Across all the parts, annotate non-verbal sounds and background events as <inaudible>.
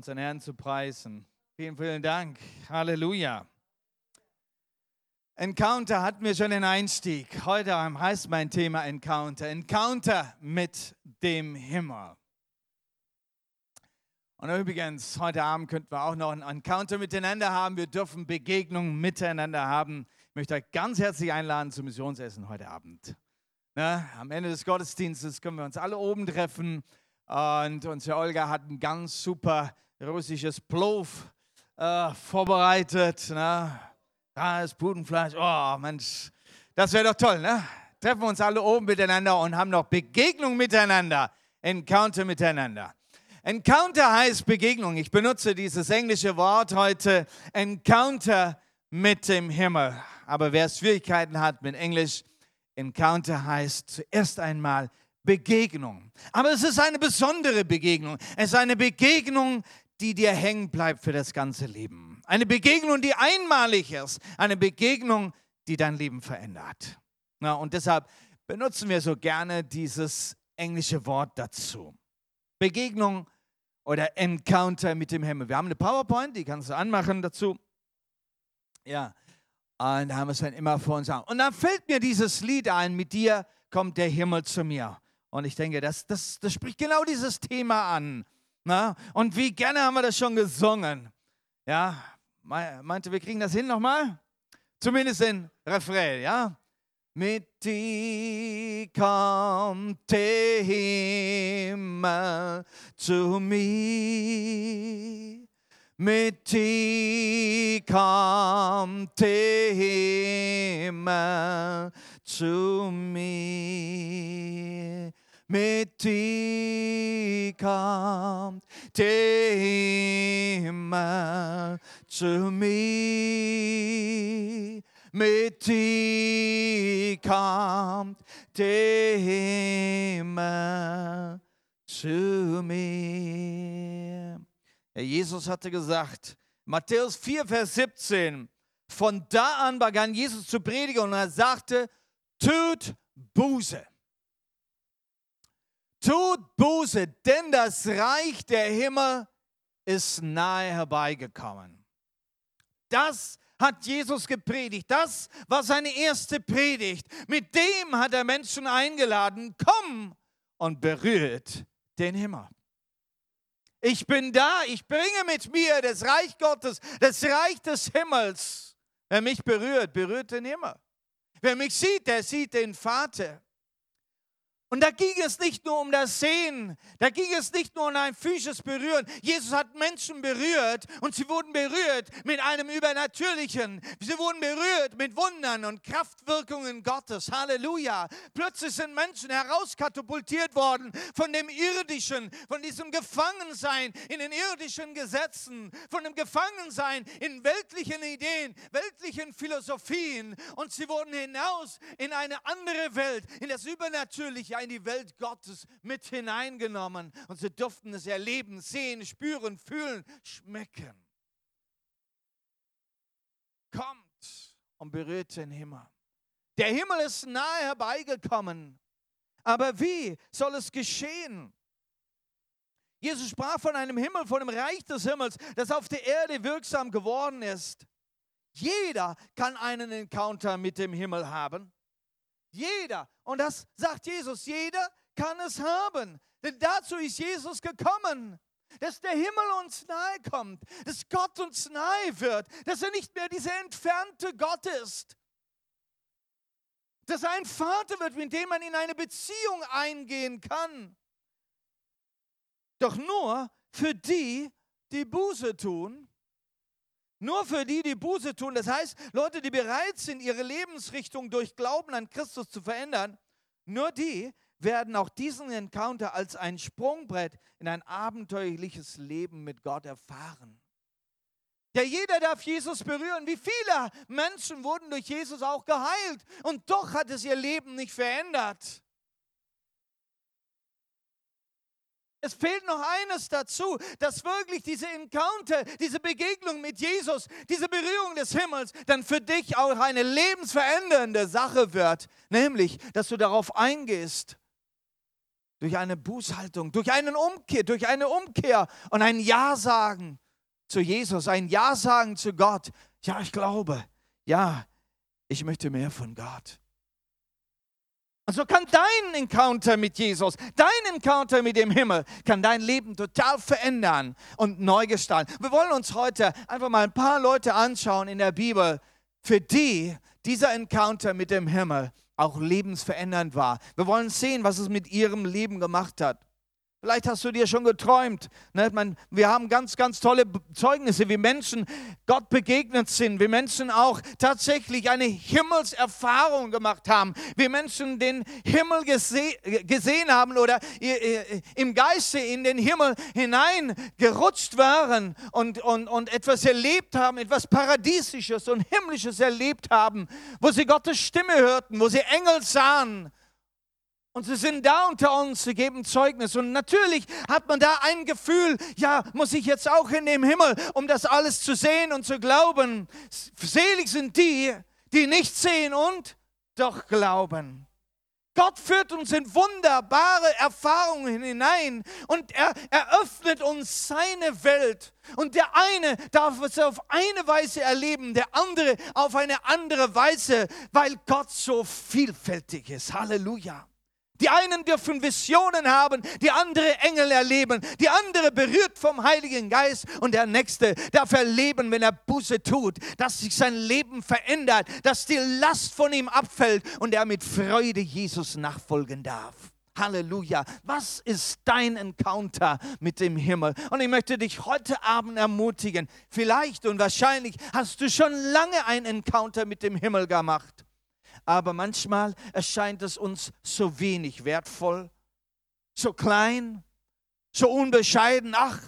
unseren Herrn zu preisen. Vielen, vielen Dank. Halleluja. Encounter hatten wir schon den Einstieg. Heute heißt mein Thema Encounter. Encounter mit dem Himmel. Und übrigens, heute Abend könnten wir auch noch ein Encounter miteinander haben. Wir dürfen Begegnungen miteinander haben. Ich möchte euch ganz herzlich einladen zum Missionsessen heute Abend. Na, am Ende des Gottesdienstes können wir uns alle oben treffen. Und unsere Olga hat ein ganz super russisches Plov äh, vorbereitet. Ne? Da ist Putenfleisch. Oh, Mensch, das wäre doch toll, ne? Treffen wir uns alle oben miteinander und haben noch Begegnung miteinander. Encounter miteinander. Encounter heißt Begegnung. Ich benutze dieses englische Wort heute. Encounter mit dem Himmel. Aber wer Schwierigkeiten hat mit Englisch, Encounter heißt zuerst einmal Begegnung. Aber es ist eine besondere Begegnung. Es ist eine Begegnung, die dir hängen bleibt für das ganze Leben. Eine Begegnung, die einmalig ist. Eine Begegnung, die dein Leben verändert. Na, und deshalb benutzen wir so gerne dieses englische Wort dazu. Begegnung oder Encounter mit dem Himmel. Wir haben eine PowerPoint, die kannst du anmachen dazu. Ja, und da haben wir es dann immer vor uns an. Und dann fällt mir dieses Lied ein, mit dir kommt der Himmel zu mir. Und ich denke, das, das, das spricht genau dieses Thema an. Na? Und wie gerne haben wir das schon gesungen. Ja, meinte, wir kriegen das hin nochmal? Zumindest den Refrain, ja? Mit dir kommt der Himmel zu mir. Mit dir kommt der Himmel zu mir mit dir kommt der Himmel zu mir. Mit dir kommt der Himmel zu mir. Jesus hatte gesagt, Matthäus 4, Vers 17, von da an begann Jesus zu predigen und er sagte, tut Buße. Tut Buße, denn das Reich der Himmel ist nahe herbeigekommen. Das hat Jesus gepredigt. Das war seine erste Predigt. Mit dem hat er Menschen eingeladen, komm und berührt den Himmel. Ich bin da, ich bringe mit mir das Reich Gottes, das Reich des Himmels. Wer mich berührt, berührt den Himmel. Wer mich sieht, der sieht den Vater. Und da ging es nicht nur um das Sehen, da ging es nicht nur um ein physisches Berühren. Jesus hat Menschen berührt und sie wurden berührt mit einem Übernatürlichen. Sie wurden berührt mit Wundern und Kraftwirkungen Gottes. Halleluja. Plötzlich sind Menschen herauskatapultiert worden von dem Irdischen, von diesem Gefangensein in den irdischen Gesetzen, von dem Gefangensein in weltlichen Ideen, weltlichen Philosophien. Und sie wurden hinaus in eine andere Welt, in das Übernatürliche in die Welt Gottes mit hineingenommen und sie durften es erleben, sehen, spüren, fühlen, schmecken. Kommt und berührt den Himmel. Der Himmel ist nahe herbeigekommen. Aber wie soll es geschehen? Jesus sprach von einem Himmel, von dem Reich des Himmels, das auf der Erde wirksam geworden ist. Jeder kann einen Encounter mit dem Himmel haben. Jeder. Und das sagt Jesus, jeder kann es haben. Denn dazu ist Jesus gekommen. Dass der Himmel uns nahe kommt, dass Gott uns nahe wird, dass er nicht mehr dieser entfernte Gott ist. Dass er ein Vater wird, mit dem man in eine Beziehung eingehen kann. Doch nur für die, die Buße tun nur für die, die Buße tun, das heißt Leute, die bereit sind, ihre Lebensrichtung durch Glauben an Christus zu verändern, nur die werden auch diesen Encounter als ein Sprungbrett in ein abenteuerliches Leben mit Gott erfahren. Ja, jeder darf Jesus berühren. Wie viele Menschen wurden durch Jesus auch geheilt und doch hat es ihr Leben nicht verändert. Es fehlt noch eines dazu, dass wirklich diese Encounter, diese Begegnung mit Jesus, diese Berührung des Himmels dann für dich auch eine lebensverändernde Sache wird. Nämlich, dass du darauf eingehst durch eine Bußhaltung, durch einen Umkehr, durch eine Umkehr und ein Ja sagen zu Jesus, ein Ja sagen zu Gott. Ja, ich glaube. Ja, ich möchte mehr von Gott. Und so kann dein Encounter mit Jesus, dein Encounter mit dem Himmel, kann dein Leben total verändern und neu gestalten. Wir wollen uns heute einfach mal ein paar Leute anschauen in der Bibel, für die dieser Encounter mit dem Himmel auch lebensverändernd war. Wir wollen sehen, was es mit ihrem Leben gemacht hat. Vielleicht hast du dir schon geträumt. Ne? Man, wir haben ganz, ganz tolle Zeugnisse, wie Menschen Gott begegnet sind, wie Menschen auch tatsächlich eine Himmelserfahrung gemacht haben, wie Menschen den Himmel gese gesehen haben oder im Geiste in den Himmel hineingerutscht waren und, und, und etwas erlebt haben, etwas Paradiesisches und Himmlisches erlebt haben, wo sie Gottes Stimme hörten, wo sie Engel sahen und sie sind da unter uns, sie geben Zeugnis. Und natürlich hat man da ein Gefühl, ja, muss ich jetzt auch in den Himmel, um das alles zu sehen und zu glauben. Selig sind die, die nicht sehen und doch glauben. Gott führt uns in wunderbare Erfahrungen hinein und er eröffnet uns seine Welt. Und der eine darf es auf eine Weise erleben, der andere auf eine andere Weise, weil Gott so vielfältig ist. Halleluja. Die einen dürfen Visionen haben, die andere Engel erleben, die andere berührt vom Heiligen Geist und der nächste darf erleben, wenn er Buße tut, dass sich sein Leben verändert, dass die Last von ihm abfällt und er mit Freude Jesus nachfolgen darf. Halleluja. Was ist dein Encounter mit dem Himmel? Und ich möchte dich heute Abend ermutigen. Vielleicht und wahrscheinlich hast du schon lange ein Encounter mit dem Himmel gemacht aber manchmal erscheint es uns so wenig wertvoll, so klein, so unbescheiden. Ach,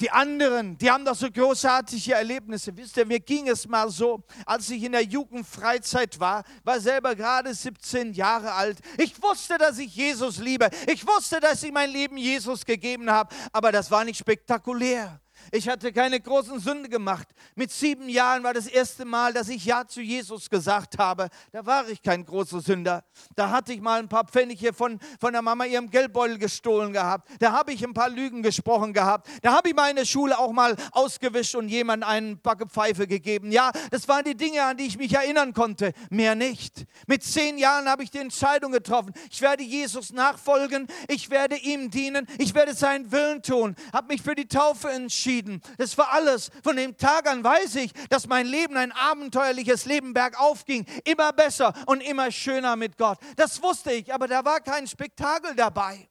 die anderen, die haben doch so großartige Erlebnisse. Wisst ihr, mir ging es mal so, als ich in der Jugendfreizeit war, war selber gerade 17 Jahre alt. Ich wusste, dass ich Jesus liebe. Ich wusste, dass ich mein Leben Jesus gegeben habe, aber das war nicht spektakulär. Ich hatte keine großen Sünde gemacht. Mit sieben Jahren war das erste Mal, dass ich Ja zu Jesus gesagt habe. Da war ich kein großer Sünder. Da hatte ich mal ein paar Pfennige von, von der Mama ihrem Geldbeutel gestohlen gehabt. Da habe ich ein paar Lügen gesprochen gehabt. Da habe ich meine Schule auch mal ausgewischt und jemand einen Backe Pfeife gegeben. Ja, das waren die Dinge, an die ich mich erinnern konnte. Mehr nicht. Mit zehn Jahren habe ich die Entscheidung getroffen. Ich werde Jesus nachfolgen. Ich werde ihm dienen. Ich werde seinen Willen tun. Habe mich für die Taufe entschieden entschieden. Das war alles. Von dem Tag an weiß ich, dass mein Leben ein abenteuerliches Leben bergauf ging. Immer besser und immer schöner mit Gott. Das wusste ich, aber da war kein Spektakel dabei.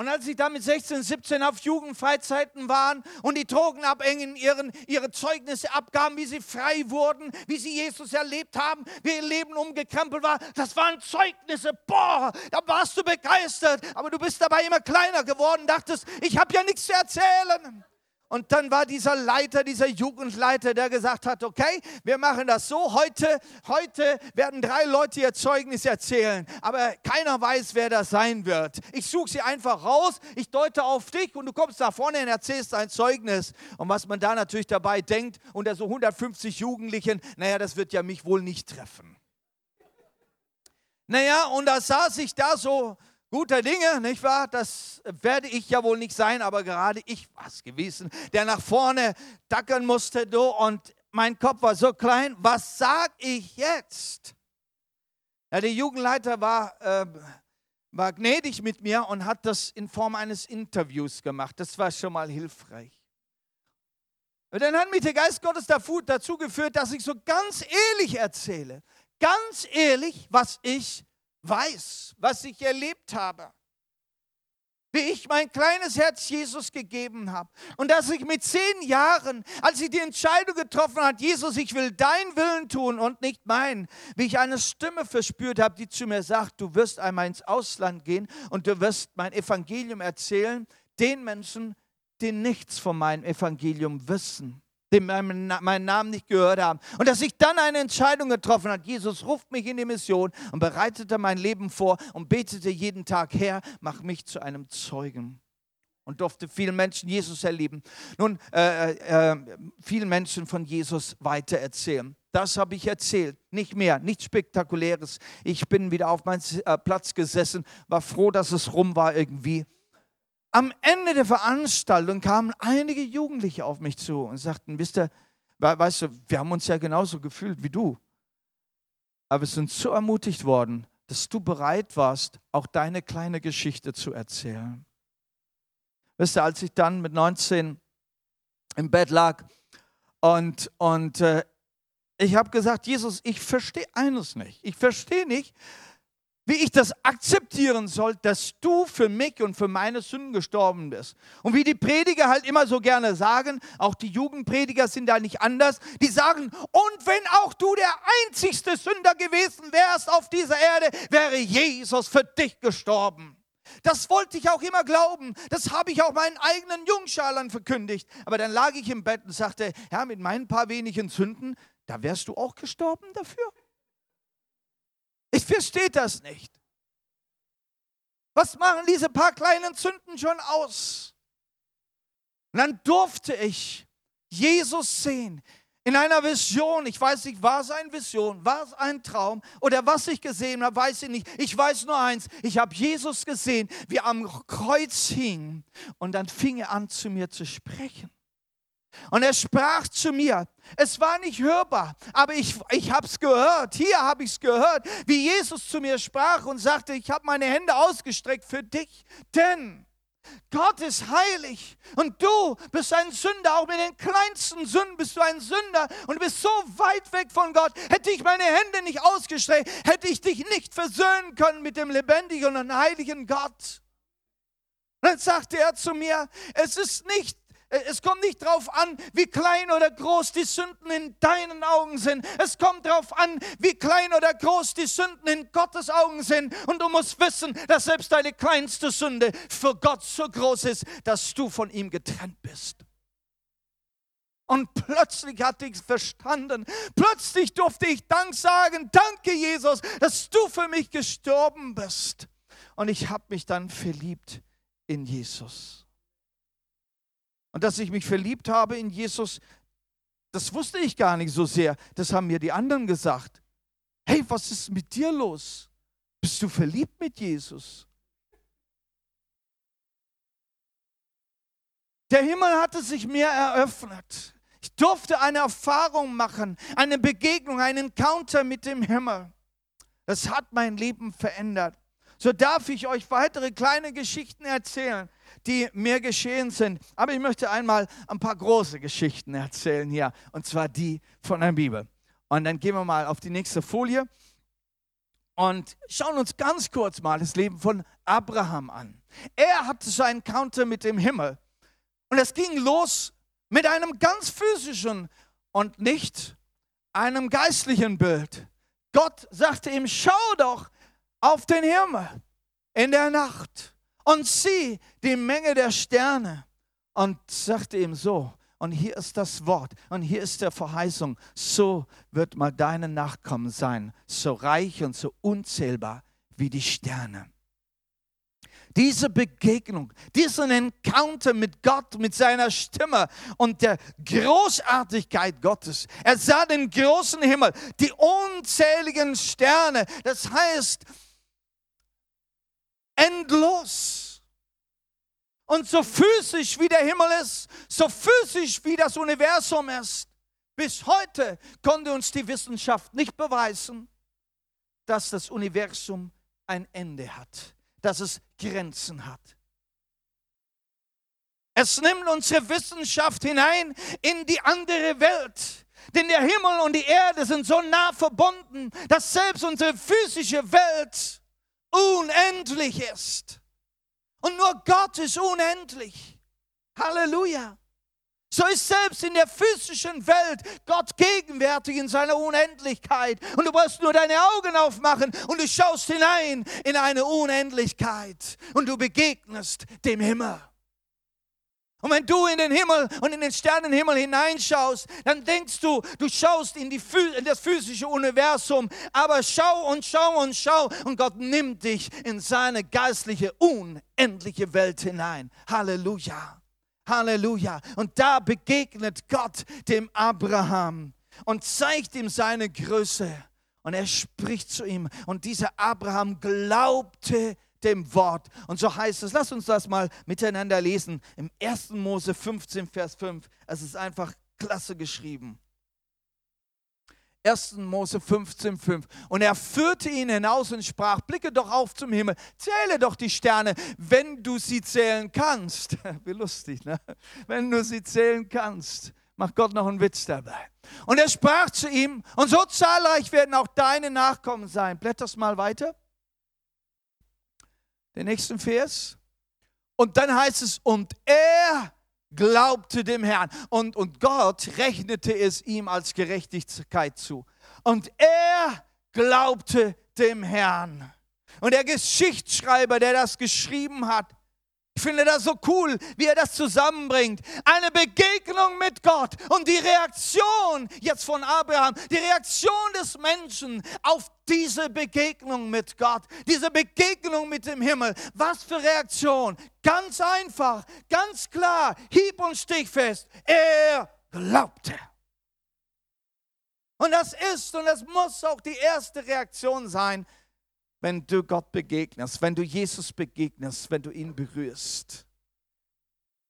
Und als sie da mit 16, 17 auf Jugendfreizeiten waren und die Drogenabhängigen ihren, ihre Zeugnisse abgaben, wie sie frei wurden, wie sie Jesus erlebt haben, wie ihr Leben umgekrempelt war, das waren Zeugnisse. Boah, da warst du begeistert, aber du bist dabei immer kleiner geworden, dachtest, ich habe ja nichts zu erzählen. Und dann war dieser Leiter, dieser Jugendleiter, der gesagt hat, okay, wir machen das so, heute, heute werden drei Leute ihr Zeugnis erzählen, aber keiner weiß, wer das sein wird. Ich suche sie einfach raus, ich deute auf dich und du kommst da vorne und erzählst ein Zeugnis. Und was man da natürlich dabei denkt, unter so 150 Jugendlichen, naja, das wird ja mich wohl nicht treffen. Naja, und da saß ich da so guter Dinge, nicht wahr? Das werde ich ja wohl nicht sein, aber gerade ich war es gewesen, der nach vorne tackern musste du, und mein Kopf war so klein. Was sag ich jetzt? Ja, der Jugendleiter war, äh, war gnädig mit mir und hat das in Form eines Interviews gemacht. Das war schon mal hilfreich. Und dann hat mich der Geist Gottes dazu geführt, dass ich so ganz ehrlich erzähle. Ganz ehrlich, was ich weiß, was ich erlebt habe. Wie ich mein kleines Herz Jesus gegeben habe. Und dass ich mit zehn Jahren, als ich die Entscheidung getroffen habe, Jesus, ich will deinen Willen tun und nicht meinen, wie ich eine Stimme verspürt habe, die zu mir sagt, du wirst einmal ins Ausland gehen und du wirst mein Evangelium erzählen, den Menschen, die nichts von meinem Evangelium wissen die meinen Namen nicht gehört haben. Und dass ich dann eine Entscheidung getroffen habe, Jesus ruft mich in die Mission und bereitete mein Leben vor und betete jeden Tag, Herr, mach mich zu einem Zeugen. Und durfte vielen Menschen Jesus erleben. Nun, äh, äh, vielen Menschen von Jesus weitererzählen. Das habe ich erzählt. Nicht mehr, nichts Spektakuläres. Ich bin wieder auf meinen äh, Platz gesessen, war froh, dass es rum war irgendwie. Am Ende der Veranstaltung kamen einige Jugendliche auf mich zu und sagten, wisst ihr, weißt du, wir haben uns ja genauso gefühlt wie du. Aber wir sind so ermutigt worden, dass du bereit warst, auch deine kleine Geschichte zu erzählen. Wisst ihr, als ich dann mit 19 im Bett lag und, und äh, ich habe gesagt, Jesus, ich verstehe eines nicht. Ich verstehe nicht, wie ich das akzeptieren soll, dass du für mich und für meine Sünden gestorben bist. Und wie die Prediger halt immer so gerne sagen, auch die Jugendprediger sind da nicht anders, die sagen, und wenn auch du der einzigste Sünder gewesen wärst auf dieser Erde, wäre Jesus für dich gestorben. Das wollte ich auch immer glauben. Das habe ich auch meinen eigenen Jungschalern verkündigt. Aber dann lag ich im Bett und sagte, Herr, mit meinen paar wenigen Sünden, da wärst du auch gestorben dafür. Ich verstehe das nicht. Was machen diese paar kleinen Sünden schon aus? Und dann durfte ich Jesus sehen in einer Vision. Ich weiß nicht, war es eine Vision, war es ein Traum oder was ich gesehen habe, weiß ich nicht. Ich weiß nur eins, ich habe Jesus gesehen, wie er am Kreuz hing und dann fing er an zu mir zu sprechen. Und er sprach zu mir. Es war nicht hörbar, aber ich, ich habe es gehört. Hier habe ich es gehört, wie Jesus zu mir sprach und sagte, ich habe meine Hände ausgestreckt für dich, denn Gott ist heilig und du bist ein Sünder. Auch mit den kleinsten Sünden bist du ein Sünder und du bist so weit weg von Gott. Hätte ich meine Hände nicht ausgestreckt, hätte ich dich nicht versöhnen können mit dem lebendigen und heiligen Gott. Dann sagte er zu mir, es ist nicht es kommt nicht darauf an, wie klein oder groß die Sünden in deinen Augen sind. Es kommt darauf an, wie klein oder groß die Sünden in Gottes Augen sind. Und du musst wissen, dass selbst deine kleinste Sünde für Gott so groß ist, dass du von ihm getrennt bist. Und plötzlich hatte ich es verstanden. Plötzlich durfte ich Dank sagen, danke Jesus, dass du für mich gestorben bist. Und ich habe mich dann verliebt in Jesus. Und dass ich mich verliebt habe in Jesus, das wusste ich gar nicht so sehr. Das haben mir die anderen gesagt. Hey, was ist mit dir los? Bist du verliebt mit Jesus? Der Himmel hatte sich mir eröffnet. Ich durfte eine Erfahrung machen, eine Begegnung, einen Encounter mit dem Himmel. Das hat mein Leben verändert. So darf ich euch weitere kleine Geschichten erzählen die mir geschehen sind. Aber ich möchte einmal ein paar große Geschichten erzählen hier, und zwar die von der Bibel. Und dann gehen wir mal auf die nächste Folie und schauen uns ganz kurz mal das Leben von Abraham an. Er hatte seinen Encounter mit dem Himmel. Und es ging los mit einem ganz physischen und nicht einem geistlichen Bild. Gott sagte ihm, schau doch auf den Himmel in der Nacht und sieh die Menge der Sterne und sagte ihm so, und hier ist das Wort und hier ist der Verheißung, so wird mal deine Nachkommen sein, so reich und so unzählbar wie die Sterne. Diese Begegnung, diesen Encounter mit Gott, mit seiner Stimme und der Großartigkeit Gottes. Er sah den großen Himmel, die unzähligen Sterne. Das heißt, endlos. Und so physisch wie der Himmel ist, so physisch wie das Universum ist, bis heute konnte uns die Wissenschaft nicht beweisen, dass das Universum ein Ende hat, dass es Grenzen hat. Es nimmt unsere Wissenschaft hinein in die andere Welt. Denn der Himmel und die Erde sind so nah verbunden, dass selbst unsere physische Welt unendlich ist. Und nur Gott ist unendlich. Halleluja. So ist selbst in der physischen Welt Gott gegenwärtig in seiner Unendlichkeit. Und du musst nur deine Augen aufmachen und du schaust hinein in eine Unendlichkeit und du begegnest dem Himmel. Und wenn du in den Himmel und in den Sternenhimmel hineinschaust, dann denkst du, du schaust in, in das physische Universum. Aber schau und schau und schau und Gott nimmt dich in seine geistliche, unendliche Welt hinein. Halleluja. Halleluja. Und da begegnet Gott dem Abraham. und zeigt ihm seine Größe. Und er spricht zu ihm. Und dieser Abraham glaubte dem Wort. Und so heißt es, lass uns das mal miteinander lesen. Im 1. Mose 15, Vers 5. Es ist einfach klasse geschrieben. 1. Mose 15, 5. Und er führte ihn hinaus und sprach, blicke doch auf zum Himmel, zähle doch die Sterne, wenn du sie zählen kannst. <laughs> Wie lustig, ne? Wenn du sie zählen kannst. Macht Gott noch einen Witz dabei. Und er sprach zu ihm, und so zahlreich werden auch deine Nachkommen sein. Blätter's mal weiter. Den nächsten Vers. Und dann heißt es, und er glaubte dem Herrn. Und, und Gott rechnete es ihm als Gerechtigkeit zu. Und er glaubte dem Herrn. Und der Geschichtsschreiber, der das geschrieben hat, ich finde das so cool, wie er das zusammenbringt. Eine Begegnung mit Gott und die Reaktion jetzt von Abraham, die Reaktion des Menschen auf diese Begegnung mit Gott, diese Begegnung mit dem Himmel. Was für Reaktion? Ganz einfach, ganz klar, hieb und stichfest. Er glaubte. Und das ist und das muss auch die erste Reaktion sein, wenn du Gott begegnest, wenn du Jesus begegnest, wenn du ihn berührst.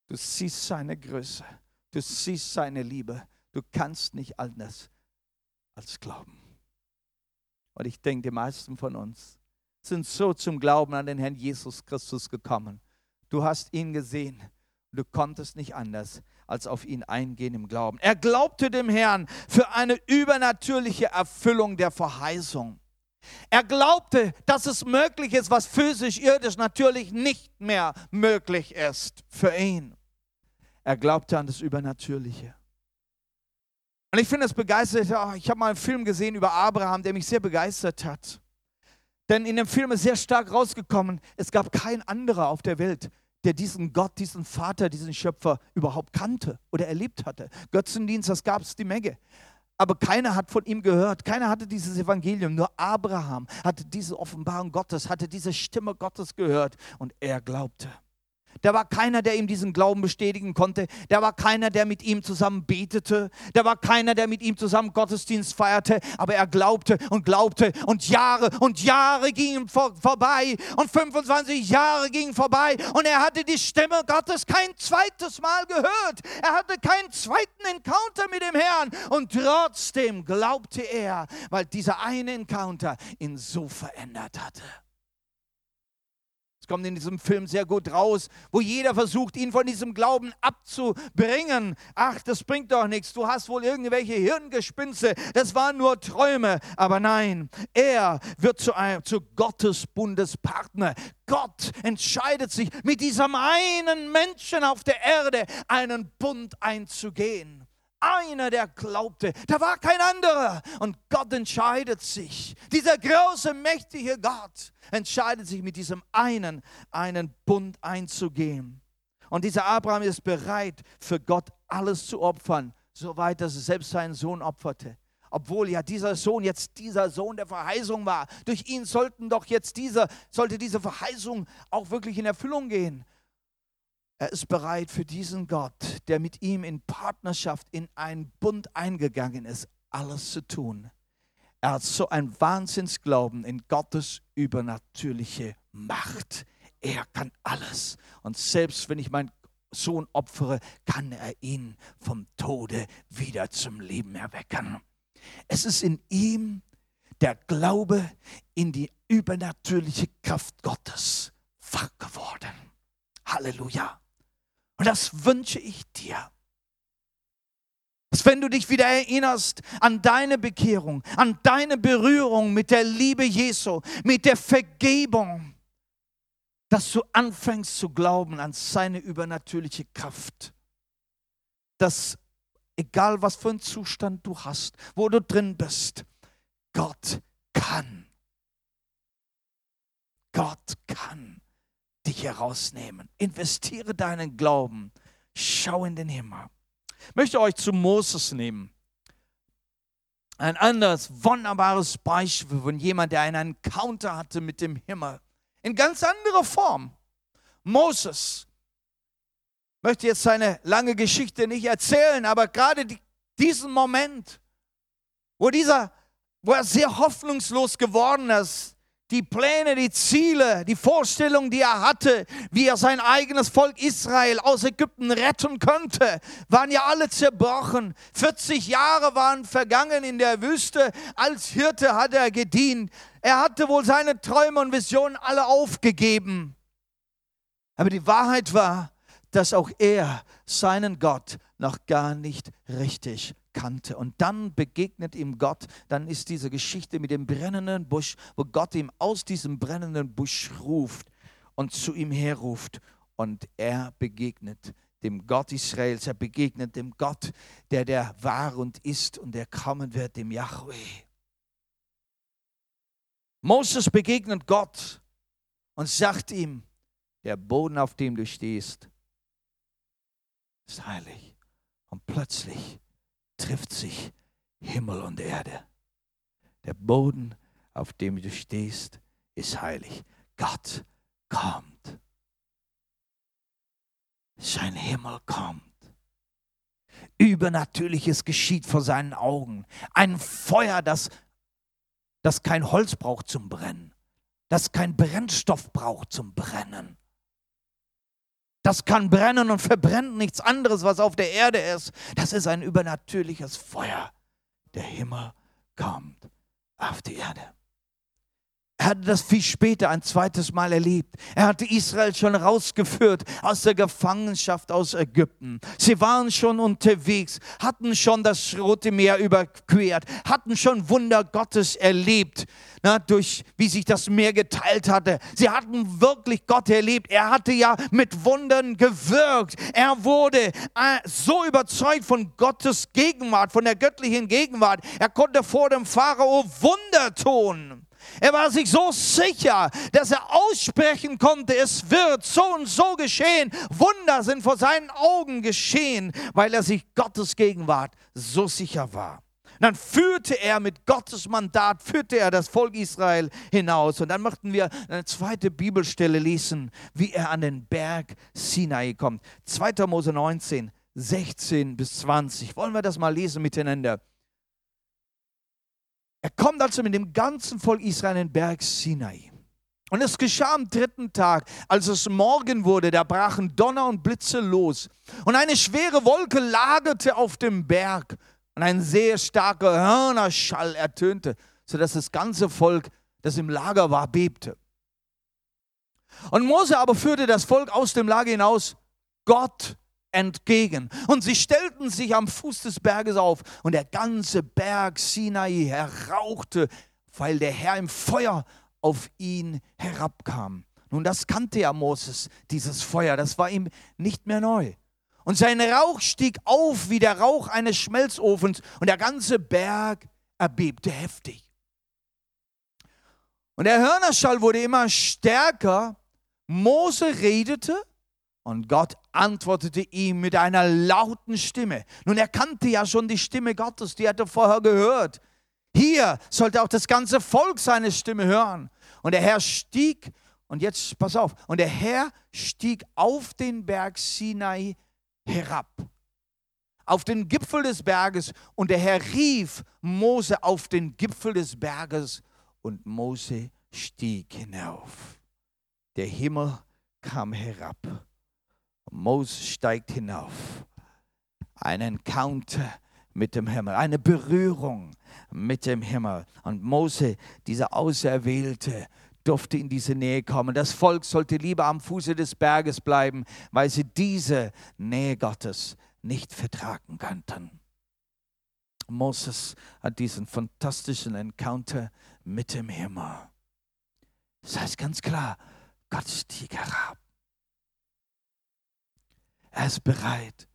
Du siehst seine Größe, du siehst seine Liebe. Du kannst nicht anders als glauben. Und ich denke, die meisten von uns sind so zum Glauben an den Herrn Jesus Christus gekommen. Du hast ihn gesehen. Du konntest nicht anders als auf ihn eingehen im Glauben. Er glaubte dem Herrn für eine übernatürliche Erfüllung der Verheißung. Er glaubte, dass es möglich ist, was physisch, irdisch natürlich nicht mehr möglich ist für ihn. Er glaubte an das Übernatürliche. Und ich finde es begeistert. Ich habe mal einen Film gesehen über Abraham, der mich sehr begeistert hat. Denn in dem Film ist sehr stark rausgekommen, es gab kein anderer auf der Welt, der diesen Gott, diesen Vater, diesen Schöpfer überhaupt kannte oder erlebt hatte. Götzendienst, das gab es die Menge aber keiner hat von ihm gehört. Keiner hatte dieses Evangelium. Nur Abraham hatte diese Offenbarung Gottes, hatte diese Stimme Gottes gehört und er glaubte. Da war keiner, der ihm diesen Glauben bestätigen konnte. Da war keiner, der mit ihm zusammen betete. Da war keiner, der mit ihm zusammen Gottesdienst feierte. Aber er glaubte und glaubte und Jahre und Jahre gingen vor, vorbei und 25 Jahre gingen vorbei und er hatte die Stimme Gottes kein zweites Mal gehört. Er hatte keinen zweiten Encounter mit dem Herrn und trotzdem glaubte er, weil dieser eine Encounter ihn so verändert hatte kommt in diesem Film sehr gut raus, wo jeder versucht, ihn von diesem Glauben abzubringen. Ach, das bringt doch nichts. Du hast wohl irgendwelche Hirngespinste. Das waren nur Träume. Aber nein, er wird zu, einem, zu Gottes Bundespartner. Gott entscheidet sich, mit diesem einen Menschen auf der Erde einen Bund einzugehen einer, der glaubte. Da war kein anderer. Und Gott entscheidet sich. Dieser große, mächtige Gott entscheidet sich mit diesem einen, einen Bund einzugehen. Und dieser Abraham ist bereit, für Gott alles zu opfern, soweit dass er selbst seinen Sohn opferte. Obwohl ja dieser Sohn jetzt dieser Sohn der Verheißung war. Durch ihn sollten doch jetzt diese, sollte diese Verheißung auch wirklich in Erfüllung gehen. Er ist bereit für diesen Gott, der mit ihm in Partnerschaft, in einen Bund eingegangen ist, alles zu tun. Er hat so einen Wahnsinnsglauben in Gottes übernatürliche Macht. Er kann alles. Und selbst wenn ich meinen Sohn opfere, kann er ihn vom Tode wieder zum Leben erwecken. Es ist in ihm der Glaube in die übernatürliche Kraft Gottes wach geworden. Halleluja. Und das wünsche ich dir. Dass wenn du dich wieder erinnerst an deine Bekehrung, an deine Berührung mit der Liebe Jesu, mit der Vergebung, dass du anfängst zu glauben an seine übernatürliche Kraft. Dass egal was für einen Zustand du hast, wo du drin bist, Gott kann. Gott kann dich herausnehmen. Investiere deinen Glauben. Schau in den Himmel. Ich möchte euch zu Moses nehmen. Ein anderes wunderbares Beispiel von jemand, der einen Encounter hatte mit dem Himmel. In ganz anderer Form. Moses. Ich möchte jetzt seine lange Geschichte nicht erzählen, aber gerade diesen Moment, wo, dieser, wo er sehr hoffnungslos geworden ist, die Pläne, die Ziele, die Vorstellungen, die er hatte, wie er sein eigenes Volk Israel aus Ägypten retten könnte, waren ja alle zerbrochen. 40 Jahre waren vergangen in der Wüste. Als Hirte hat er gedient. Er hatte wohl seine Träume und Visionen alle aufgegeben. Aber die Wahrheit war, dass auch er seinen Gott noch gar nicht richtig kannte. Und dann begegnet ihm Gott, dann ist diese Geschichte mit dem brennenden Busch, wo Gott ihm aus diesem brennenden Busch ruft und zu ihm herruft. Und er begegnet dem Gott Israels, er begegnet dem Gott, der der war und ist und der kommen wird, dem Yahweh. Moses begegnet Gott und sagt ihm, der Boden, auf dem du stehst, ist heilig. Und plötzlich trifft sich Himmel und Erde. Der Boden, auf dem du stehst, ist heilig. Gott kommt. Sein Himmel kommt. Übernatürliches geschieht vor seinen Augen. Ein Feuer, das, das kein Holz braucht zum Brennen, das kein Brennstoff braucht zum Brennen. Das kann brennen und verbrennt nichts anderes, was auf der Erde ist. Das ist ein übernatürliches Feuer. Der Himmel kommt auf die Erde. Er hatte das viel später ein zweites Mal erlebt. Er hatte Israel schon rausgeführt aus der Gefangenschaft aus Ägypten. Sie waren schon unterwegs, hatten schon das Rote Meer überquert, hatten schon Wunder Gottes erlebt, na, durch wie sich das Meer geteilt hatte. Sie hatten wirklich Gott erlebt. Er hatte ja mit Wundern gewirkt. Er wurde äh, so überzeugt von Gottes Gegenwart, von der göttlichen Gegenwart. Er konnte vor dem Pharao Wunder tun. Er war sich so sicher, dass er aussprechen konnte, es wird so und so geschehen. Wunder sind vor seinen Augen geschehen, weil er sich Gottes Gegenwart so sicher war. Und dann führte er mit Gottes Mandat, führte er das Volk Israel hinaus. Und dann möchten wir eine zweite Bibelstelle lesen, wie er an den Berg Sinai kommt. 2. Mose 19, 16 bis 20. Wollen wir das mal lesen miteinander? Er kommt also mit dem ganzen Volk Israel in den Berg Sinai. Und es geschah am dritten Tag, als es Morgen wurde, da brachen Donner und Blitze los. Und eine schwere Wolke lagerte auf dem Berg. Und ein sehr starker Hörnerschall ertönte, sodass das ganze Volk, das im Lager war, bebte. Und Mose aber führte das Volk aus dem Lager hinaus. Gott entgegen. Und sie stellten sich am Fuß des Berges auf und der ganze Berg Sinai herrauchte, weil der Herr im Feuer auf ihn herabkam. Nun, das kannte ja Moses, dieses Feuer, das war ihm nicht mehr neu. Und sein Rauch stieg auf wie der Rauch eines Schmelzofens und der ganze Berg erbebte heftig. Und der Hörnerschall wurde immer stärker. Mose redete und Gott antwortete ihm mit einer lauten Stimme. Nun, er kannte ja schon die Stimme Gottes, die hatte er vorher gehört. Hier sollte auch das ganze Volk seine Stimme hören. Und der Herr stieg, und jetzt pass auf, und der Herr stieg auf den Berg Sinai herab, auf den Gipfel des Berges, und der Herr rief Mose auf den Gipfel des Berges, und Mose stieg hinauf. Der Himmel kam herab Moses steigt hinauf. Ein Encounter mit dem Himmel, eine Berührung mit dem Himmel. Und Mose, dieser Auserwählte, durfte in diese Nähe kommen. Das Volk sollte lieber am Fuße des Berges bleiben, weil sie diese Nähe Gottes nicht vertragen könnten. Moses hat diesen fantastischen Encounter mit dem Himmel. Das heißt ganz klar, Gott stieg herab. Er ist bereit,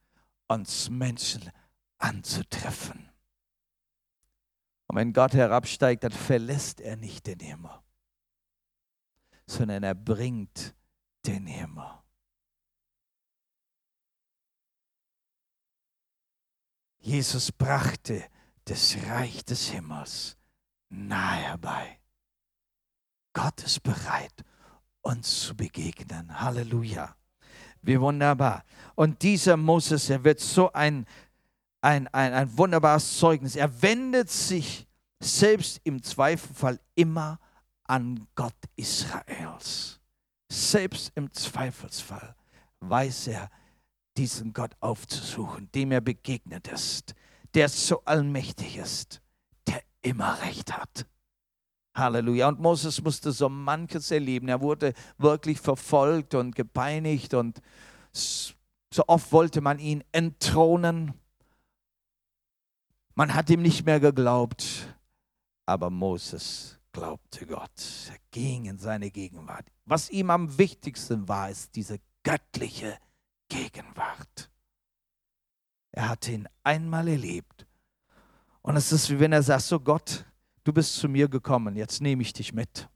uns Menschen anzutreffen. Und wenn Gott herabsteigt, dann verlässt er nicht den Himmel, sondern er bringt den Himmel. Jesus brachte das Reich des Himmels nahe herbei. Gott ist bereit, uns zu begegnen. Halleluja. Wie wunderbar. Und dieser Moses, er wird so ein, ein, ein, ein wunderbares Zeugnis. Er wendet sich selbst im Zweifelfall immer an Gott Israels. Selbst im Zweifelsfall weiß er, diesen Gott aufzusuchen, dem er begegnet ist, der so allmächtig ist, der immer recht hat. Halleluja. Und Moses musste so manches erleben. Er wurde wirklich verfolgt und gepeinigt und so oft wollte man ihn entthronen. Man hat ihm nicht mehr geglaubt, aber Moses glaubte Gott. Er ging in seine Gegenwart. Was ihm am wichtigsten war, ist diese göttliche Gegenwart. Er hatte ihn einmal erlebt. Und es ist wie wenn er sagt, so Gott, du bist zu mir gekommen, jetzt nehme ich dich mit.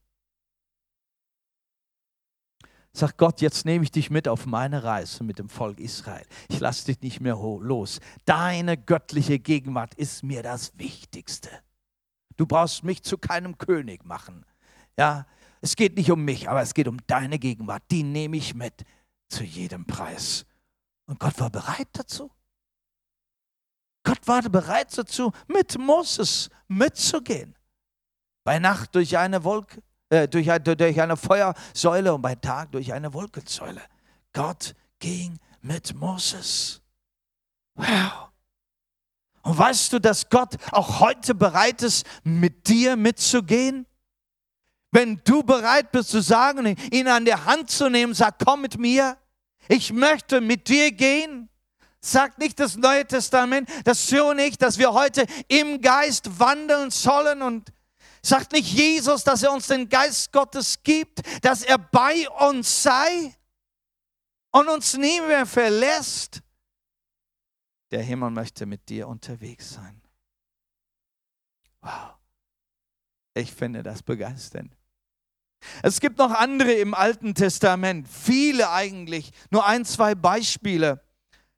Sag Gott, jetzt nehme ich dich mit auf meine Reise mit dem Volk Israel. Ich lasse dich nicht mehr los. Deine göttliche Gegenwart ist mir das Wichtigste. Du brauchst mich zu keinem König machen. Ja, es geht nicht um mich, aber es geht um deine Gegenwart. Die nehme ich mit zu jedem Preis. Und Gott war bereit dazu. Gott war bereit dazu, mit Moses mitzugehen. Bei Nacht durch eine Wolke, äh, durch, durch eine Feuersäule und bei Tag durch eine Wolkensäule. Gott ging mit Moses. Wow. Und weißt du, dass Gott auch heute bereit ist, mit dir mitzugehen? Wenn du bereit bist zu sagen, ihn an der Hand zu nehmen, sag, komm mit mir, ich möchte mit dir gehen. Sagt nicht das Neue Testament, das tue nicht, dass wir heute im Geist wandeln sollen und sagt nicht Jesus, dass er uns den Geist Gottes gibt, dass er bei uns sei und uns nie mehr verlässt. Der Himmel möchte mit dir unterwegs sein. Wow. Ich finde das begeisternd. Es gibt noch andere im Alten Testament, viele eigentlich, nur ein, zwei Beispiele.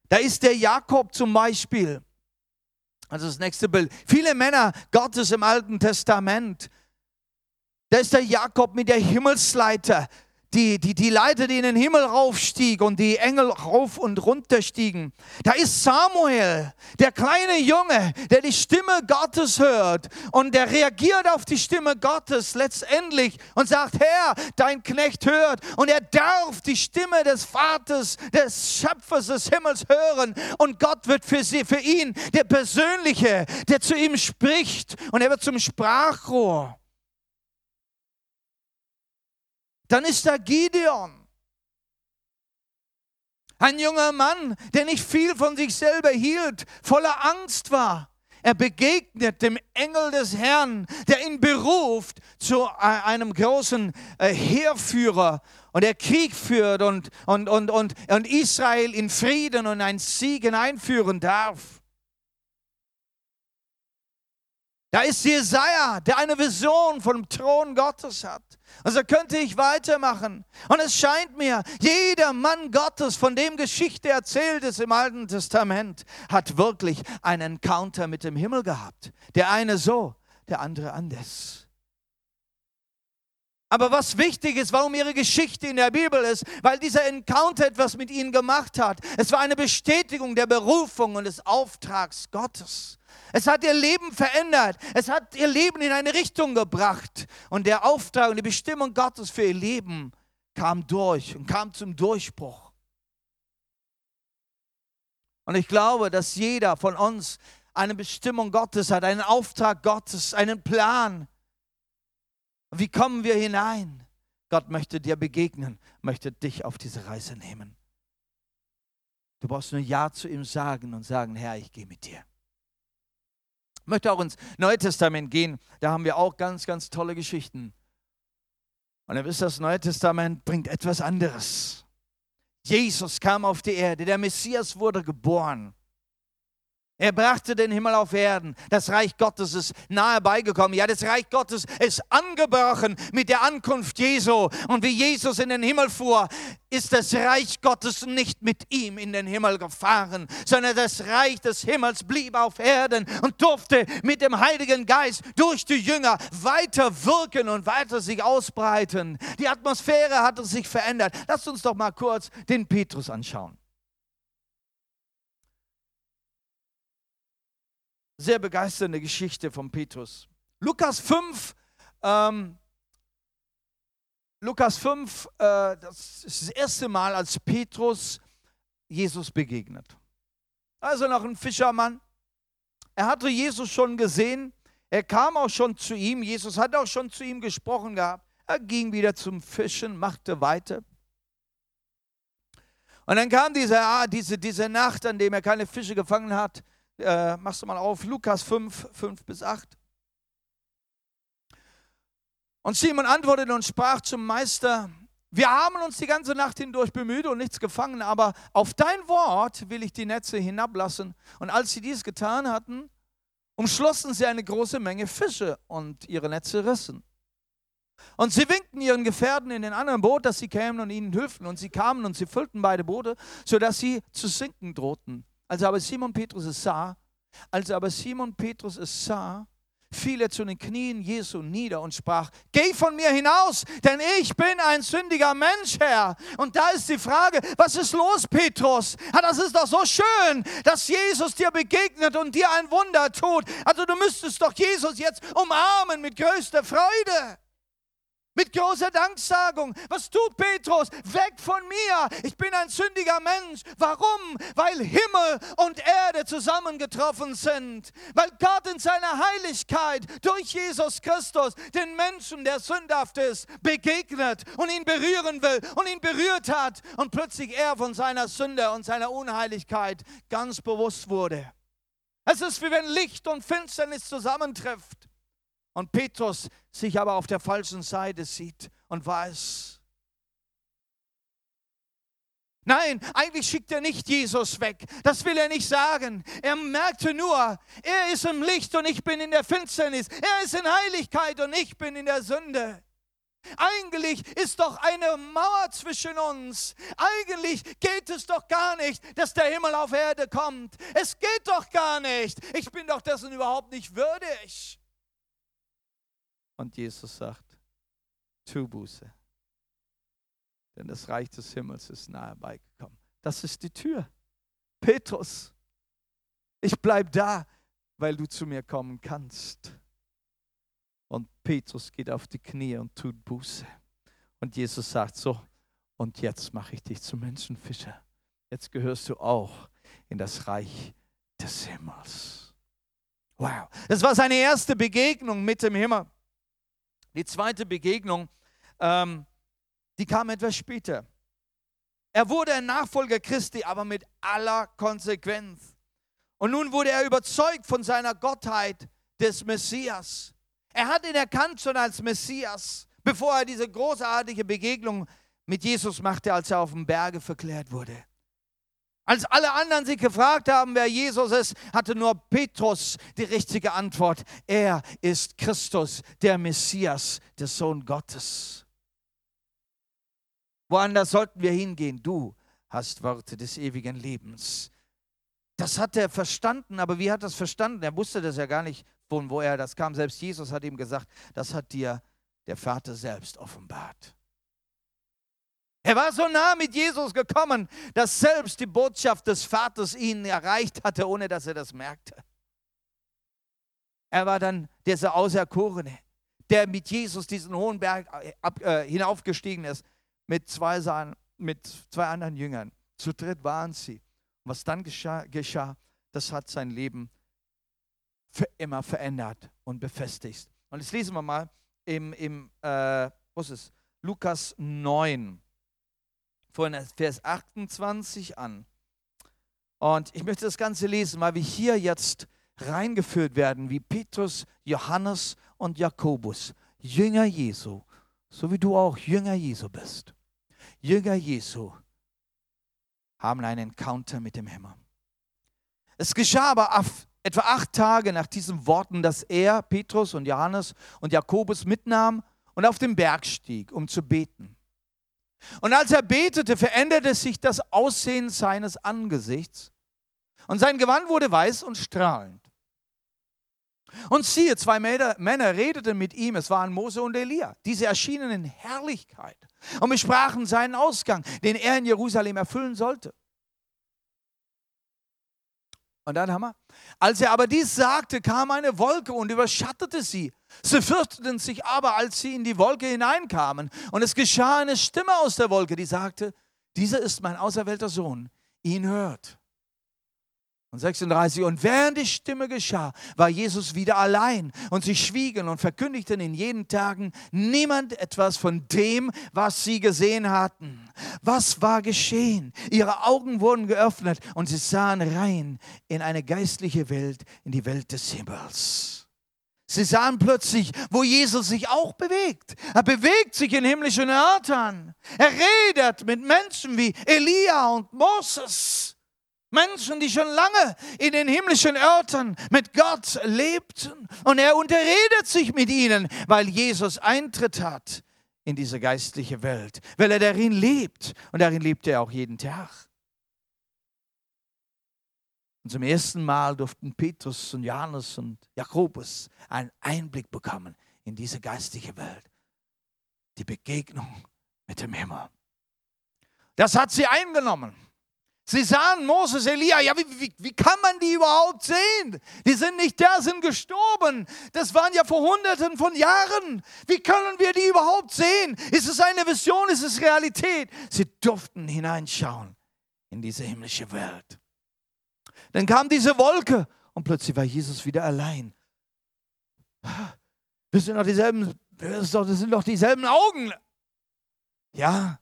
Da ist der Jakob zum Beispiel. Also das nächste Bild. Viele Männer Gottes im Alten Testament. Da ist der Jakob mit der Himmelsleiter die, die, die Leiter, die in den Himmel raufstieg und die Engel rauf und runter stiegen. Da ist Samuel, der kleine Junge, der die Stimme Gottes hört und der reagiert auf die Stimme Gottes letztendlich und sagt, Herr, dein Knecht hört und er darf die Stimme des Vaters, des Schöpfers des Himmels hören und Gott wird für, sie, für ihn der Persönliche, der zu ihm spricht und er wird zum Sprachrohr. Dann ist da Gideon. Ein junger Mann, der nicht viel von sich selber hielt, voller Angst war. Er begegnet dem Engel des Herrn, der ihn beruft zu einem großen äh, Heerführer und der Krieg führt und, und, und, und, und Israel in Frieden und ein Sieg einführen darf. Da ist Jesaja, der eine Vision vom Thron Gottes hat. Also könnte ich weitermachen. Und es scheint mir, jeder Mann Gottes, von dem Geschichte erzählt ist im Alten Testament, hat wirklich einen Encounter mit dem Himmel gehabt. Der eine so, der andere anders. Aber was wichtig ist, warum ihre Geschichte in der Bibel ist, weil dieser Encounter etwas mit ihnen gemacht hat. Es war eine Bestätigung der Berufung und des Auftrags Gottes. Es hat ihr Leben verändert. Es hat ihr Leben in eine Richtung gebracht. Und der Auftrag und die Bestimmung Gottes für ihr Leben kam durch und kam zum Durchbruch. Und ich glaube, dass jeder von uns eine Bestimmung Gottes hat, einen Auftrag Gottes, einen Plan. Wie kommen wir hinein? Gott möchte dir begegnen, möchte dich auf diese Reise nehmen. Du brauchst nur Ja zu ihm sagen und sagen, Herr, ich gehe mit dir. Ich möchte auch ins Neue Testament gehen. Da haben wir auch ganz, ganz tolle Geschichten. Und ihr wisst, das Neue Testament bringt etwas anderes. Jesus kam auf die Erde, der Messias wurde geboren. Er brachte den Himmel auf Erden. Das Reich Gottes ist nahe beigekommen. Ja, das Reich Gottes ist angebrochen mit der Ankunft Jesu. Und wie Jesus in den Himmel fuhr, ist das Reich Gottes nicht mit ihm in den Himmel gefahren, sondern das Reich des Himmels blieb auf Erden und durfte mit dem Heiligen Geist durch die Jünger weiter wirken und weiter sich ausbreiten. Die Atmosphäre hatte sich verändert. Lasst uns doch mal kurz den Petrus anschauen. Sehr begeisternde Geschichte von Petrus. Lukas 5, ähm, Lukas 5, äh, das ist das erste Mal, als Petrus Jesus begegnet. Also noch ein Fischermann. Er hatte Jesus schon gesehen. Er kam auch schon zu ihm. Jesus hat auch schon zu ihm gesprochen gehabt. Er ging wieder zum Fischen, machte weiter. Und dann kam diese, ah, diese, diese Nacht, an dem er keine Fische gefangen hat. Äh, machst du mal auf, Lukas 5, 5 bis 8. Und Simon antwortete und sprach zum Meister, wir haben uns die ganze Nacht hindurch bemüht und nichts gefangen, aber auf dein Wort will ich die Netze hinablassen. Und als sie dies getan hatten, umschlossen sie eine große Menge Fische und ihre Netze rissen. Und sie winkten ihren Gefährten in den anderen Boot, dass sie kämen und ihnen hilften. Und sie kamen und sie füllten beide Boote, sodass sie zu sinken drohten. Als aber Simon Petrus es sah, als aber Simon Petrus es sah, fiel er zu den Knien Jesu nieder und sprach, geh von mir hinaus, denn ich bin ein sündiger Mensch, Herr. Und da ist die Frage, was ist los, Petrus? Ja, das ist doch so schön, dass Jesus dir begegnet und dir ein Wunder tut. Also du müsstest doch Jesus jetzt umarmen mit größter Freude. Mit großer Danksagung. Was tut Petrus? Weg von mir. Ich bin ein sündiger Mensch. Warum? Weil Himmel und Erde zusammengetroffen sind. Weil Gott in seiner Heiligkeit durch Jesus Christus den Menschen, der sündhaft ist, begegnet und ihn berühren will und ihn berührt hat. Und plötzlich er von seiner Sünde und seiner Unheiligkeit ganz bewusst wurde. Es ist wie wenn Licht und Finsternis zusammentrifft. Und Petrus sich aber auf der falschen Seite sieht und weiß, Nein, eigentlich schickt er nicht Jesus weg. Das will er nicht sagen. Er merkte nur, er ist im Licht und ich bin in der Finsternis. Er ist in Heiligkeit und ich bin in der Sünde. Eigentlich ist doch eine Mauer zwischen uns. Eigentlich geht es doch gar nicht, dass der Himmel auf Erde kommt. Es geht doch gar nicht. Ich bin doch dessen überhaupt nicht würdig. Und Jesus sagt, tu Buße. Denn das Reich des Himmels ist nahe beigekommen. Das ist die Tür. Petrus, ich bleibe da, weil du zu mir kommen kannst. Und Petrus geht auf die Knie und tut Buße. Und Jesus sagt so, und jetzt mache ich dich zum Menschenfischer. Jetzt gehörst du auch in das Reich des Himmels. Wow, das war seine erste Begegnung mit dem Himmel. Die zweite Begegnung, ähm, die kam etwas später. Er wurde ein Nachfolger Christi, aber mit aller Konsequenz. Und nun wurde er überzeugt von seiner Gottheit des Messias. Er hat ihn erkannt schon als Messias, bevor er diese großartige Begegnung mit Jesus machte, als er auf dem Berge verklärt wurde. Als alle anderen sich gefragt haben, wer Jesus ist, hatte nur Petrus die richtige Antwort. Er ist Christus, der Messias, der Sohn Gottes. Woanders sollten wir hingehen? Du hast Worte des ewigen Lebens. Das hat er verstanden, aber wie hat er das verstanden? Er wusste das ja gar nicht, von woher das kam. Selbst Jesus hat ihm gesagt, das hat dir der Vater selbst offenbart. Er war so nah mit Jesus gekommen, dass selbst die Botschaft des Vaters ihn erreicht hatte, ohne dass er das merkte. Er war dann dieser Auserkorene, der mit Jesus diesen hohen Berg äh, äh, hinaufgestiegen ist, mit zwei, mit zwei anderen Jüngern. Zu dritt waren sie. Und was dann geschah, geschah, das hat sein Leben für immer verändert und befestigt. Und jetzt lesen wir mal im, im äh, was ist Lukas 9 von Vers 28 an. Und ich möchte das Ganze lesen, weil wir hier jetzt reingeführt werden, wie Petrus, Johannes und Jakobus, Jünger Jesu, so wie du auch Jünger Jesu bist. Jünger Jesu haben einen Encounter mit dem Himmel. Es geschah aber etwa acht Tage nach diesen Worten, dass er, Petrus und Johannes und Jakobus mitnahm und auf den Berg stieg, um zu beten. Und als er betete, veränderte sich das Aussehen seines Angesichts und sein Gewand wurde weiß und strahlend. Und siehe, zwei Männer redeten mit ihm, es waren Mose und Elia. Diese erschienen in Herrlichkeit und besprachen seinen Ausgang, den er in Jerusalem erfüllen sollte. Und dann haben wir, als er aber dies sagte, kam eine Wolke und überschattete sie. Sie fürchteten sich aber, als sie in die Wolke hineinkamen. Und es geschah eine Stimme aus der Wolke, die sagte, dieser ist mein auserwählter Sohn, ihn hört. Und 36, und während die Stimme geschah, war Jesus wieder allein und sie schwiegen und verkündigten in jenen Tagen niemand etwas von dem, was sie gesehen hatten. Was war geschehen? Ihre Augen wurden geöffnet und sie sahen rein in eine geistliche Welt, in die Welt des Himmels. Sie sahen plötzlich, wo Jesus sich auch bewegt. Er bewegt sich in himmlischen Örtern. Er redet mit Menschen wie Elia und Moses. Menschen, die schon lange in den himmlischen Örtern mit Gott lebten. Und er unterredet sich mit ihnen, weil Jesus Eintritt hat in diese geistliche Welt, weil er darin lebt. Und darin lebt er auch jeden Tag. Und zum ersten Mal durften Petrus und Johannes und Jakobus einen Einblick bekommen in diese geistige Welt. Die Begegnung mit dem Himmel. Das hat sie eingenommen. Sie sahen Moses, Elia, ja, wie, wie, wie, kann man die überhaupt sehen? Die sind nicht da, sind gestorben. Das waren ja vor hunderten von Jahren. Wie können wir die überhaupt sehen? Ist es eine Vision, ist es Realität? Sie durften hineinschauen in diese himmlische Welt. Dann kam diese Wolke und plötzlich war Jesus wieder allein. Das sind doch dieselben, das sind doch dieselben Augen. Ja,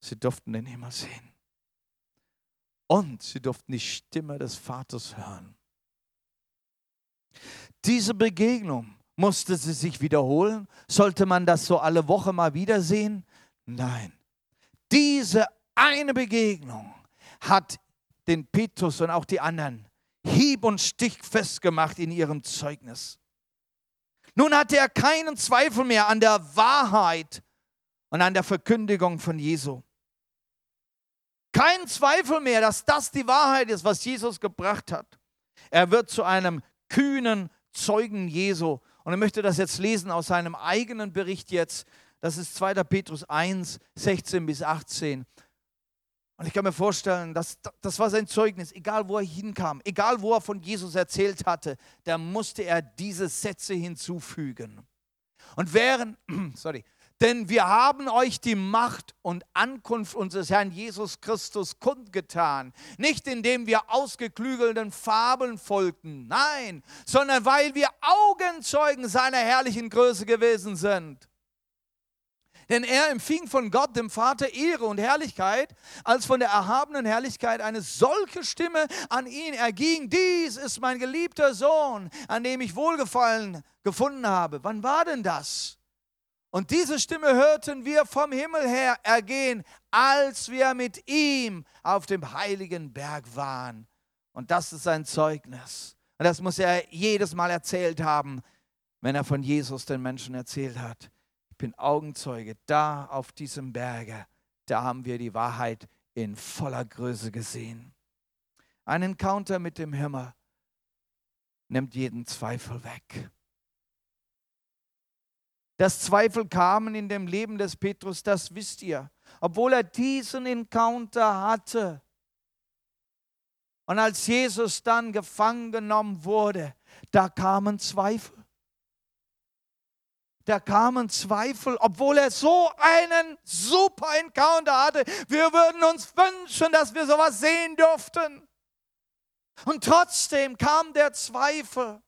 sie durften den Himmel sehen. Und sie durften die Stimme des Vaters hören. Diese Begegnung musste sie sich wiederholen. Sollte man das so alle Woche mal wiedersehen? Nein. Diese eine Begegnung hat den Petrus und auch die anderen hieb- und stichfest gemacht in ihrem Zeugnis. Nun hatte er keinen Zweifel mehr an der Wahrheit und an der Verkündigung von Jesu. Kein Zweifel mehr, dass das die Wahrheit ist, was Jesus gebracht hat. Er wird zu einem kühnen Zeugen Jesu. Und ich möchte das jetzt lesen aus seinem eigenen Bericht jetzt. Das ist 2. Petrus 1, 16 bis 18. Und ich kann mir vorstellen, dass, das war sein Zeugnis, egal wo er hinkam, egal wo er von Jesus erzählt hatte, da musste er diese Sätze hinzufügen. Und während, <clears throat> sorry, denn wir haben euch die Macht und Ankunft unseres Herrn Jesus Christus kundgetan. Nicht indem wir ausgeklügelten Fabeln folgten, nein, sondern weil wir Augenzeugen seiner herrlichen Größe gewesen sind. Denn er empfing von Gott, dem Vater, Ehre und Herrlichkeit, als von der erhabenen Herrlichkeit eine solche Stimme an ihn erging. Dies ist mein geliebter Sohn, an dem ich Wohlgefallen gefunden habe. Wann war denn das? Und diese Stimme hörten wir vom Himmel her ergehen, als wir mit ihm auf dem heiligen Berg waren. Und das ist sein Zeugnis. Und das muss er jedes Mal erzählt haben, wenn er von Jesus den Menschen erzählt hat. Ich bin Augenzeuge, da auf diesem Berge, da haben wir die Wahrheit in voller Größe gesehen. Ein Encounter mit dem Himmel nimmt jeden Zweifel weg dass Zweifel kamen in dem Leben des Petrus, das wisst ihr. Obwohl er diesen Encounter hatte. Und als Jesus dann gefangen genommen wurde, da kamen Zweifel. Da kamen Zweifel, obwohl er so einen super Encounter hatte. Wir würden uns wünschen, dass wir sowas sehen dürften. Und trotzdem kam der Zweifel.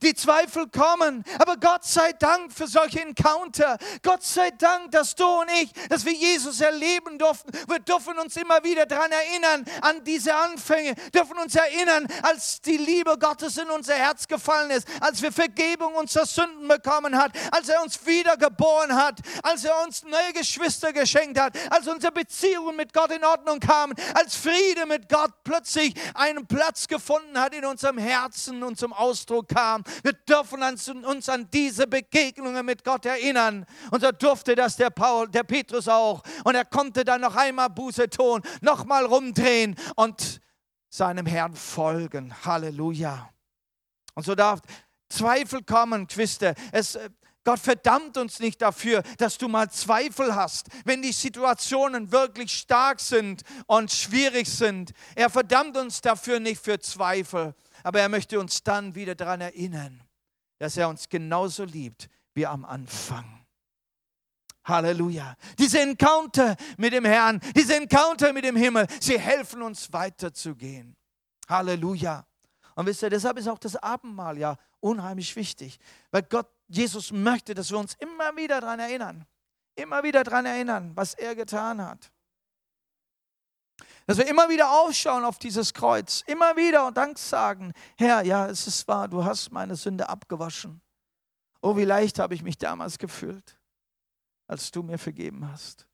Die Zweifel kommen, aber Gott sei Dank für solche Encounter. Gott sei Dank, dass du und ich, dass wir Jesus erleben durften. Wir dürfen uns immer wieder daran erinnern, an diese Anfänge, dürfen uns erinnern, als die Liebe Gottes in unser Herz gefallen ist, als wir Vergebung unserer Sünden bekommen hat, als er uns wiedergeboren hat, als er uns neue Geschwister geschenkt hat, als unsere Beziehungen mit Gott in Ordnung kamen, als Friede mit Gott plötzlich einen Platz gefunden hat in unserem Herzen und zum Ausdruck kam haben. Wir dürfen uns an diese Begegnungen mit Gott erinnern. Und so durfte das der, Paul, der Petrus auch. Und er konnte dann noch einmal Buße tun, nochmal rumdrehen und seinem Herrn folgen. Halleluja. Und so darf Zweifel kommen, Quiste. Es, Gott verdammt uns nicht dafür, dass du mal Zweifel hast, wenn die Situationen wirklich stark sind und schwierig sind. Er verdammt uns dafür nicht für Zweifel, aber er möchte uns dann wieder daran erinnern, dass er uns genauso liebt wie am Anfang. Halleluja. Diese Encounter mit dem Herrn, diese Encounter mit dem Himmel, sie helfen uns weiterzugehen. Halleluja. Und wisst ihr, deshalb ist auch das Abendmahl ja unheimlich wichtig, weil Gott, Jesus möchte, dass wir uns immer wieder daran erinnern, immer wieder daran erinnern, was er getan hat. Dass wir immer wieder aufschauen auf dieses Kreuz, immer wieder und Dank sagen, Herr, ja, es ist wahr, du hast meine Sünde abgewaschen. Oh, wie leicht habe ich mich damals gefühlt, als du mir vergeben hast.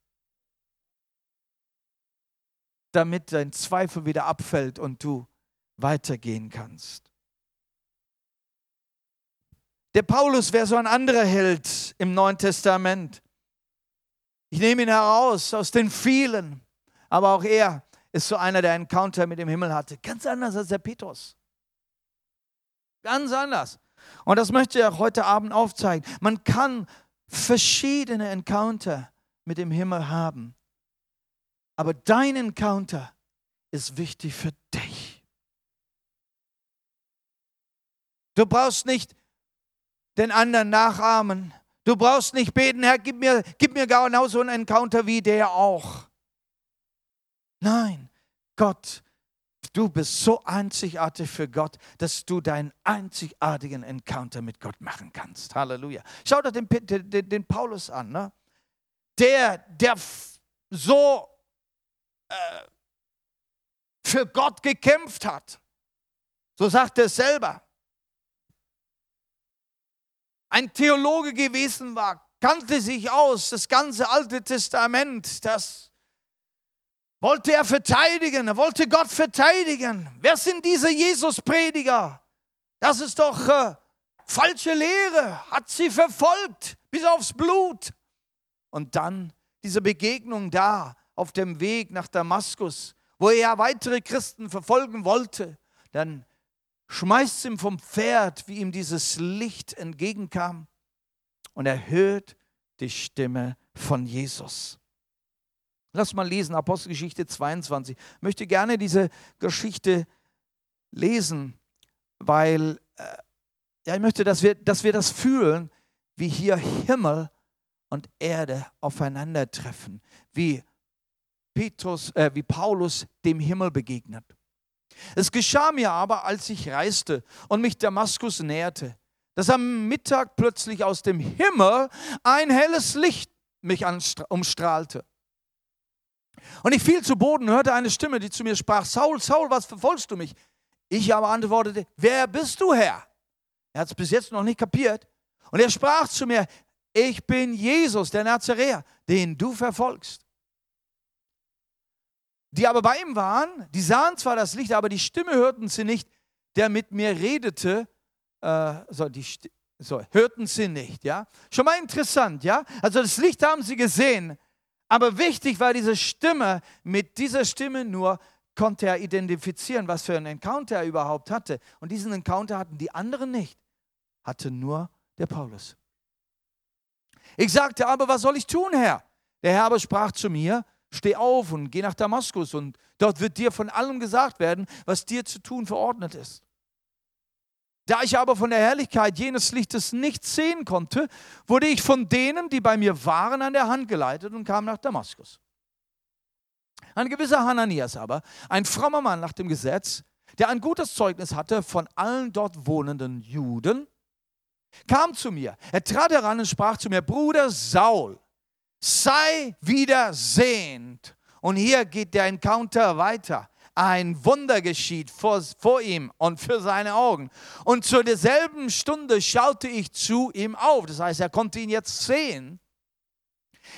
Damit dein Zweifel wieder abfällt und du weitergehen kannst. Der Paulus wäre so ein anderer Held im Neuen Testament. Ich nehme ihn heraus aus den vielen, aber auch er ist so einer, der Encounter mit dem Himmel hatte. Ganz anders als der Petrus. Ganz anders. Und das möchte ich auch heute Abend aufzeigen. Man kann verschiedene Encounter mit dem Himmel haben. Aber dein Encounter ist wichtig für dich. Du brauchst nicht den anderen nachahmen. Du brauchst nicht beten, Herr, gib mir, gib mir genauso einen Encounter wie der auch. Nein, Gott, du bist so einzigartig für Gott, dass du deinen einzigartigen Encounter mit Gott machen kannst. Halleluja. Schau doch den, den, den Paulus an, ne? der, der so äh, für Gott gekämpft hat. So sagt er selber ein Theologe gewesen war, kannte sich aus, das ganze Alte Testament, das wollte er verteidigen, er wollte Gott verteidigen. Wer sind diese Jesus-Prediger? Das ist doch äh, falsche Lehre, hat sie verfolgt bis aufs Blut. Und dann diese Begegnung da auf dem Weg nach Damaskus, wo er weitere Christen verfolgen wollte. Dann schmeißt ihm vom Pferd, wie ihm dieses Licht entgegenkam. Und er hört die Stimme von Jesus. Lass mal lesen, Apostelgeschichte 22. Ich möchte gerne diese Geschichte lesen, weil äh, ja, ich möchte, dass wir, dass wir das fühlen, wie hier Himmel und Erde aufeinandertreffen, wie, Petrus, äh, wie Paulus dem Himmel begegnet. Es geschah mir aber, als ich reiste und mich Damaskus näherte, dass am Mittag plötzlich aus dem Himmel ein helles Licht mich umstrahlte. Und ich fiel zu Boden und hörte eine Stimme, die zu mir sprach, Saul, Saul, was verfolgst du mich? Ich aber antwortete, wer bist du, Herr? Er hat es bis jetzt noch nicht kapiert. Und er sprach zu mir, ich bin Jesus, der Nazaräer, den du verfolgst die aber bei ihm waren, die sahen zwar das Licht, aber die Stimme hörten sie nicht, der mit mir redete, äh, so, die, so, hörten sie nicht, ja. Schon mal interessant, ja. Also das Licht haben sie gesehen, aber wichtig war diese Stimme, mit dieser Stimme nur konnte er identifizieren, was für einen Encounter er überhaupt hatte. Und diesen Encounter hatten die anderen nicht, hatte nur der Paulus. Ich sagte aber, was soll ich tun, Herr? Der Herr aber sprach zu mir, Steh auf und geh nach Damaskus und dort wird dir von allem gesagt werden, was dir zu tun verordnet ist. Da ich aber von der Herrlichkeit jenes Lichtes nichts sehen konnte, wurde ich von denen, die bei mir waren, an der Hand geleitet und kam nach Damaskus. Ein gewisser Hananias aber, ein frommer Mann nach dem Gesetz, der ein gutes Zeugnis hatte von allen dort wohnenden Juden, kam zu mir. Er trat heran und sprach zu mir, Bruder Saul, sei wieder sehend. Und hier geht der Encounter weiter. Ein Wunder geschieht vor, vor ihm und für seine Augen. Und zu derselben Stunde schaute ich zu ihm auf. Das heißt, er konnte ihn jetzt sehen.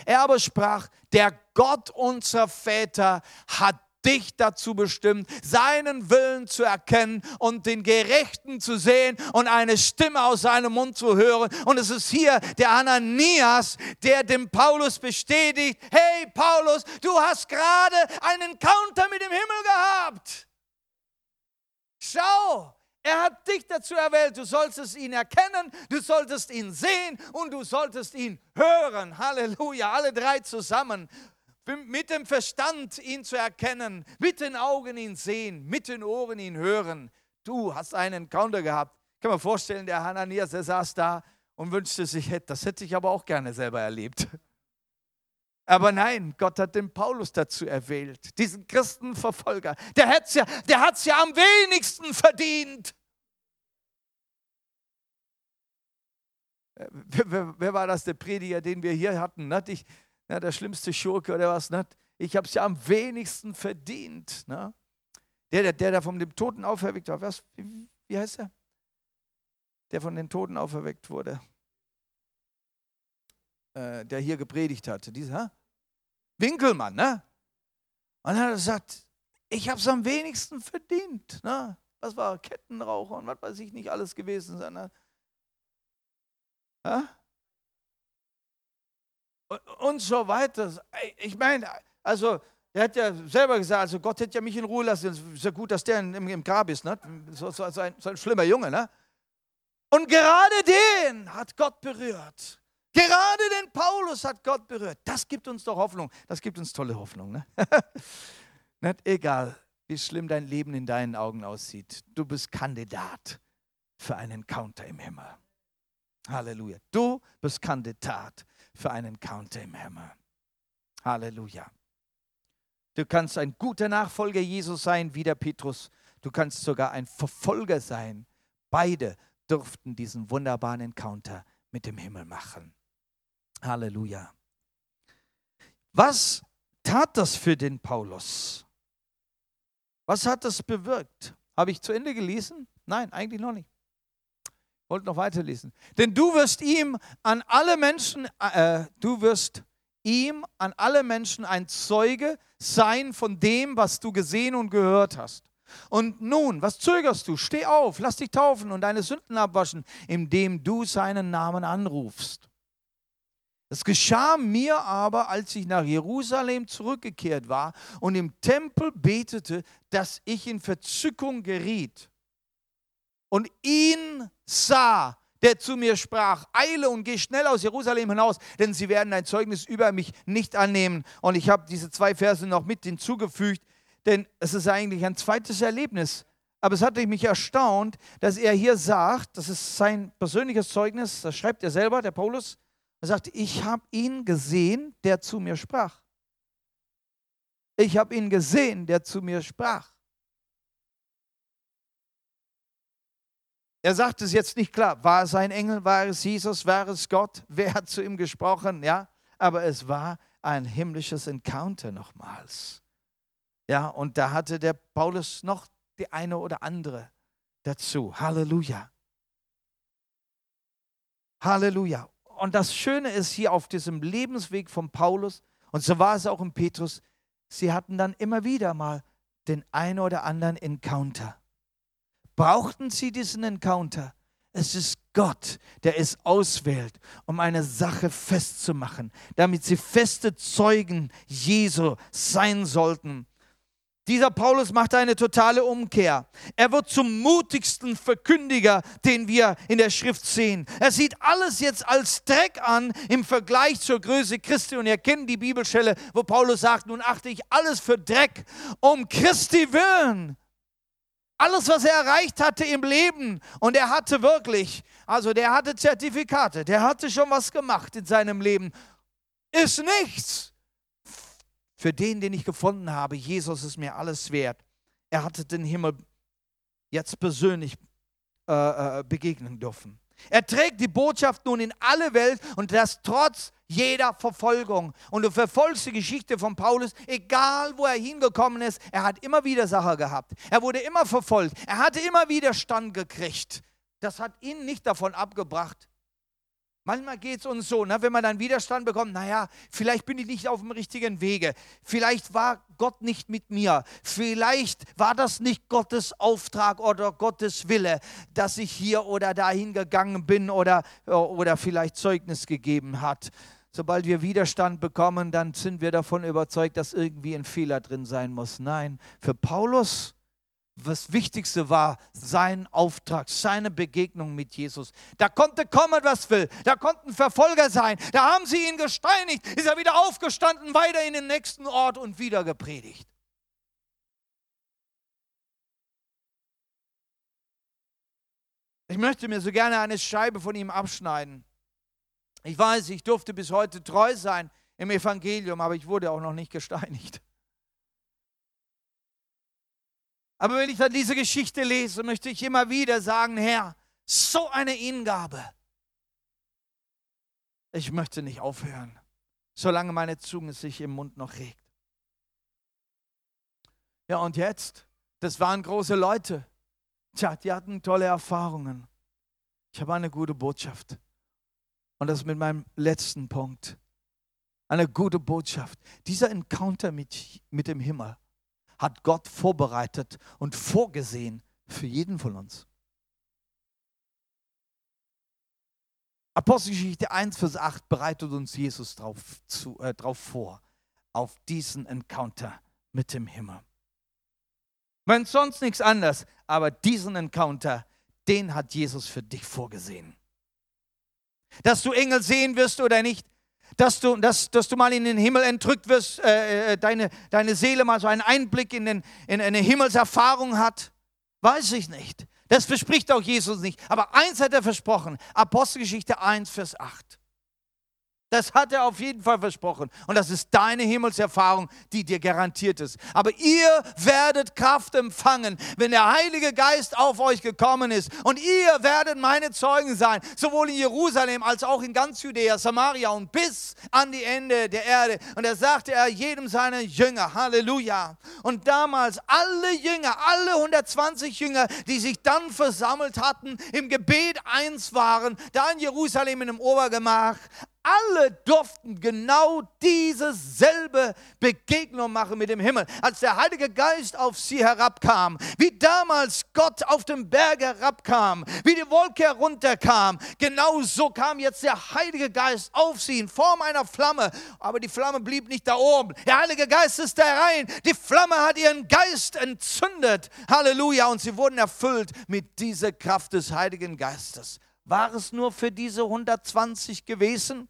Er aber sprach, der Gott unserer Väter hat dich dazu bestimmt, seinen Willen zu erkennen und den Gerechten zu sehen und eine Stimme aus seinem Mund zu hören. Und es ist hier der Ananias, der dem Paulus bestätigt, hey Paulus, du hast gerade einen Encounter mit dem Himmel gehabt. Schau, Er hat dich dazu erwählt. Du solltest ihn erkennen, du solltest ihn sehen und du solltest ihn hören. Halleluja, alle drei zusammen. Mit dem Verstand ihn zu erkennen, mit den Augen ihn sehen, mit den Ohren ihn hören. Du hast einen Encounter gehabt. Kann mir vorstellen, der Hananias, der saß da und wünschte sich, das hätte ich aber auch gerne selber erlebt. Aber nein, Gott hat den Paulus dazu erwählt, diesen Christenverfolger. Der hat es ja, ja am wenigsten verdient. Äh, wer, wer, wer, war das, der Prediger, den wir hier hatten? Nicht? Ich, ja, der schlimmste Schurke oder was? Nicht? Ich habe es ja am wenigsten verdient. Ne? Der, der, der da von dem Toten auferweckt war. Was, wie, wie heißt er? Der von den Toten auferweckt wurde. Äh, der hier gepredigt hatte. Dieser, Winkelmann, ne? Und dann hat er gesagt, ich habe es am wenigsten verdient. Ne? Was war Kettenraucher und was weiß ich nicht alles gewesen sein. Ne? Und, so weiter. Ich meine, also er hat ja selber gesagt, also Gott hätte ja mich in Ruhe lassen. Es ist ja gut, dass der im, im Grab ist. Ne? So, so, so, ein, so ein schlimmer Junge. Ne? Und gerade den hat Gott berührt. Gerade den Paulus hat Gott berührt. Das gibt uns doch Hoffnung. Das gibt uns tolle Hoffnung. Ne? <laughs> Nicht egal, wie schlimm dein Leben in deinen Augen aussieht. Du bist Kandidat für einen Counter im Himmel. Halleluja. Du bist Kandidat für einen Counter im Himmel. Halleluja. Du kannst ein guter Nachfolger Jesus sein, wie der Petrus. Du kannst sogar ein Verfolger sein. Beide durften diesen wunderbaren Encounter mit dem Himmel machen. Halleluja. Was tat das für den Paulus? Was hat das bewirkt? Habe ich zu Ende gelesen? Nein, eigentlich noch nicht. Wollte noch weiterlesen. Denn du wirst ihm an alle Menschen, äh, du wirst ihm an alle Menschen ein Zeuge sein von dem, was du gesehen und gehört hast. Und nun, was zögerst du? Steh auf, lass dich taufen und deine Sünden abwaschen, indem du seinen Namen anrufst. Es geschah mir aber, als ich nach Jerusalem zurückgekehrt war und im Tempel betete, dass ich in Verzückung geriet und ihn sah, der zu mir sprach, eile und geh schnell aus Jerusalem hinaus, denn sie werden ein Zeugnis über mich nicht annehmen. Und ich habe diese zwei Verse noch mit hinzugefügt, denn es ist eigentlich ein zweites Erlebnis. Aber es hat mich erstaunt, dass er hier sagt, das ist sein persönliches Zeugnis, das schreibt er selber, der Paulus, er sagte, ich habe ihn gesehen, der zu mir sprach. Ich habe ihn gesehen, der zu mir sprach. Er sagt es jetzt nicht klar, war es ein Engel, war es Jesus, war es Gott, <laughs> wer hat zu ihm gesprochen, ja, aber es war ein himmlisches Encounter nochmals. Ja, und da hatte der Paulus noch die eine oder andere dazu. Halleluja. Halleluja. Und das Schöne ist hier auf diesem Lebensweg von Paulus, und so war es auch in Petrus, sie hatten dann immer wieder mal den einen oder anderen Encounter. Brauchten sie diesen Encounter? Es ist Gott, der es auswählt, um eine Sache festzumachen, damit sie feste Zeugen Jesu sein sollten. Dieser Paulus macht eine totale Umkehr. Er wird zum mutigsten Verkündiger, den wir in der Schrift sehen. Er sieht alles jetzt als Dreck an im Vergleich zur Größe Christi. Und ihr kennt die Bibelstelle, wo Paulus sagt, nun achte ich alles für Dreck um Christi willen. Alles, was er erreicht hatte im Leben, und er hatte wirklich, also der hatte Zertifikate, der hatte schon was gemacht in seinem Leben, ist nichts für den, den ich gefunden habe, Jesus ist mir alles wert. Er hatte den Himmel jetzt persönlich äh, äh, begegnen dürfen. Er trägt die Botschaft nun in alle Welt und das trotz jeder Verfolgung. Und du verfolgst die Geschichte von Paulus, egal wo er hingekommen ist, er hat immer Widersacher gehabt. Er wurde immer verfolgt. Er hatte immer Widerstand gekriegt. Das hat ihn nicht davon abgebracht, Manchmal geht es uns so, ne, wenn man dann Widerstand bekommt, naja, vielleicht bin ich nicht auf dem richtigen Wege, vielleicht war Gott nicht mit mir, vielleicht war das nicht Gottes Auftrag oder Gottes Wille, dass ich hier oder dahin gegangen bin oder, oder vielleicht Zeugnis gegeben hat. Sobald wir Widerstand bekommen, dann sind wir davon überzeugt, dass irgendwie ein Fehler drin sein muss. Nein, für Paulus das Wichtigste war sein Auftrag, seine Begegnung mit Jesus. Da konnte kommen, was will. Da konnten Verfolger sein. Da haben sie ihn gesteinigt. Ist er wieder aufgestanden, weiter in den nächsten Ort und wieder gepredigt. Ich möchte mir so gerne eine Scheibe von ihm abschneiden. Ich weiß, ich durfte bis heute treu sein im Evangelium, aber ich wurde auch noch nicht gesteinigt. Aber wenn ich dann diese Geschichte lese, möchte ich immer wieder sagen, Herr, so eine Hingabe. Ich möchte nicht aufhören, solange meine Zunge sich im Mund noch regt. Ja, und jetzt, das waren große Leute. Tja, die hatten tolle Erfahrungen. Ich habe eine gute Botschaft. Und das mit meinem letzten Punkt. Eine gute Botschaft. Dieser Encounter mit, mit dem Himmel hat Gott vorbereitet und vorgesehen für jeden von uns. Apostelgeschichte 1, Vers 8 bereitet uns Jesus drauf, zu, äh, drauf vor, auf diesen Encounter mit dem Himmel. Wenn sonst nichts anderes, aber diesen Encounter, den hat Jesus für dich vorgesehen. Dass du Engel sehen wirst oder nicht, dass du, dass, dass du mal in den Himmel entrückt wirst, äh, äh, deine, deine Seele mal so einen Einblick in, den, in eine Himmelserfahrung hat, weiß ich nicht. Das verspricht auch Jesus nicht. Aber eins hat er versprochen. Apostelgeschichte 1, Vers 8. Das hat er auf jeden Fall versprochen. Und das ist deine Himmelserfahrung, die dir garantiert ist. Aber ihr werdet Kraft empfangen, wenn der Heilige Geist auf euch gekommen ist. Und ihr werdet meine Zeugen sein, sowohl in Jerusalem als auch in ganz Judäa, Samaria und bis an die Ende der Erde. Und da sagte er jedem seiner Jünger, Halleluja. Und damals alle Jünger, alle 120 Jünger, die sich dann versammelt hatten, im Gebet eins waren, da in Jerusalem in dem Obergemach, alle durften genau dieselbe Begegnung machen mit dem Himmel. Als der Heilige Geist auf sie herabkam, wie damals Gott auf dem Berg herabkam, wie die Wolke herunterkam, genau so kam jetzt der Heilige Geist auf sie in Form einer Flamme. Aber die Flamme blieb nicht da oben. Der Heilige Geist ist da rein. Die Flamme hat ihren Geist entzündet. Halleluja. Und sie wurden erfüllt mit dieser Kraft des Heiligen Geistes. War es nur für diese 120 gewesen?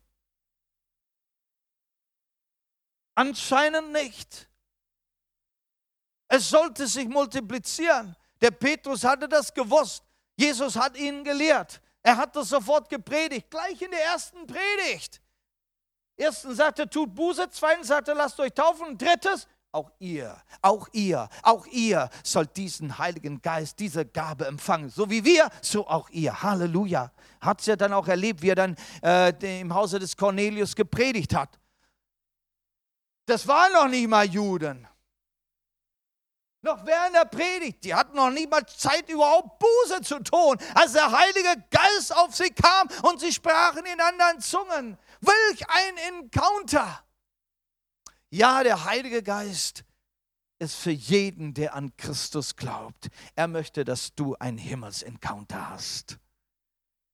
Anscheinend nicht. Es sollte sich multiplizieren. Der Petrus hatte das gewusst. Jesus hat ihnen gelehrt. Er hat das sofort gepredigt, gleich in der ersten Predigt. Erstens sagte, tut Buße, zweitens sagte, lasst euch taufen drittes, auch ihr, auch ihr, auch ihr sollt diesen Heiligen Geist, diese Gabe empfangen. So wie wir, so auch ihr. Halleluja. Hat es ja dann auch erlebt, wie er dann äh, im Hause des Cornelius gepredigt hat. Das waren noch nicht mal Juden. Noch während der Predigt, die hatten noch nicht mal Zeit, überhaupt Buße zu tun, als der Heilige Geist auf sie kam und sie sprachen in anderen Zungen. Welch ein Encounter! Ja, der Heilige Geist ist für jeden, der an Christus glaubt. Er möchte, dass du ein Himmelsencounter hast.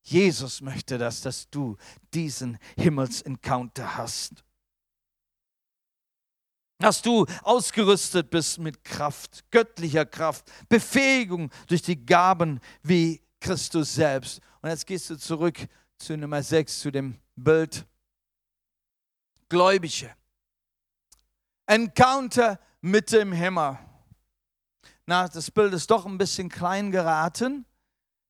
Jesus möchte das, dass du diesen Himmelsencounter hast. Dass du ausgerüstet bist mit Kraft, göttlicher Kraft, Befähigung durch die Gaben wie Christus selbst. Und jetzt gehst du zurück zu Nummer 6, zu dem Bild Gläubige. Encounter mit dem Himmel. Na, das Bild ist doch ein bisschen klein geraten,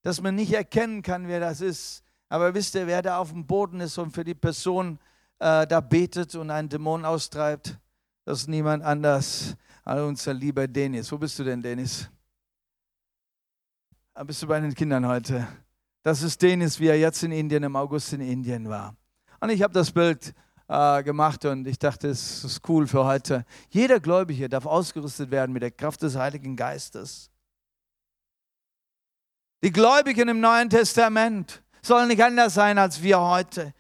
dass man nicht erkennen kann, wer das ist. Aber wisst ihr, wer da auf dem Boden ist und für die Person äh, da betet und einen Dämon austreibt? Das ist niemand anders als unser lieber Dennis. Wo bist du denn, Dennis? Ah, bist du bei den Kindern heute? Das ist Dennis, wie er jetzt in Indien, im August in Indien war. Und ich habe das Bild äh, gemacht und ich dachte, es ist cool für heute. Jeder Gläubige darf ausgerüstet werden mit der Kraft des Heiligen Geistes. Die Gläubigen im Neuen Testament sollen nicht anders sein als wir heute.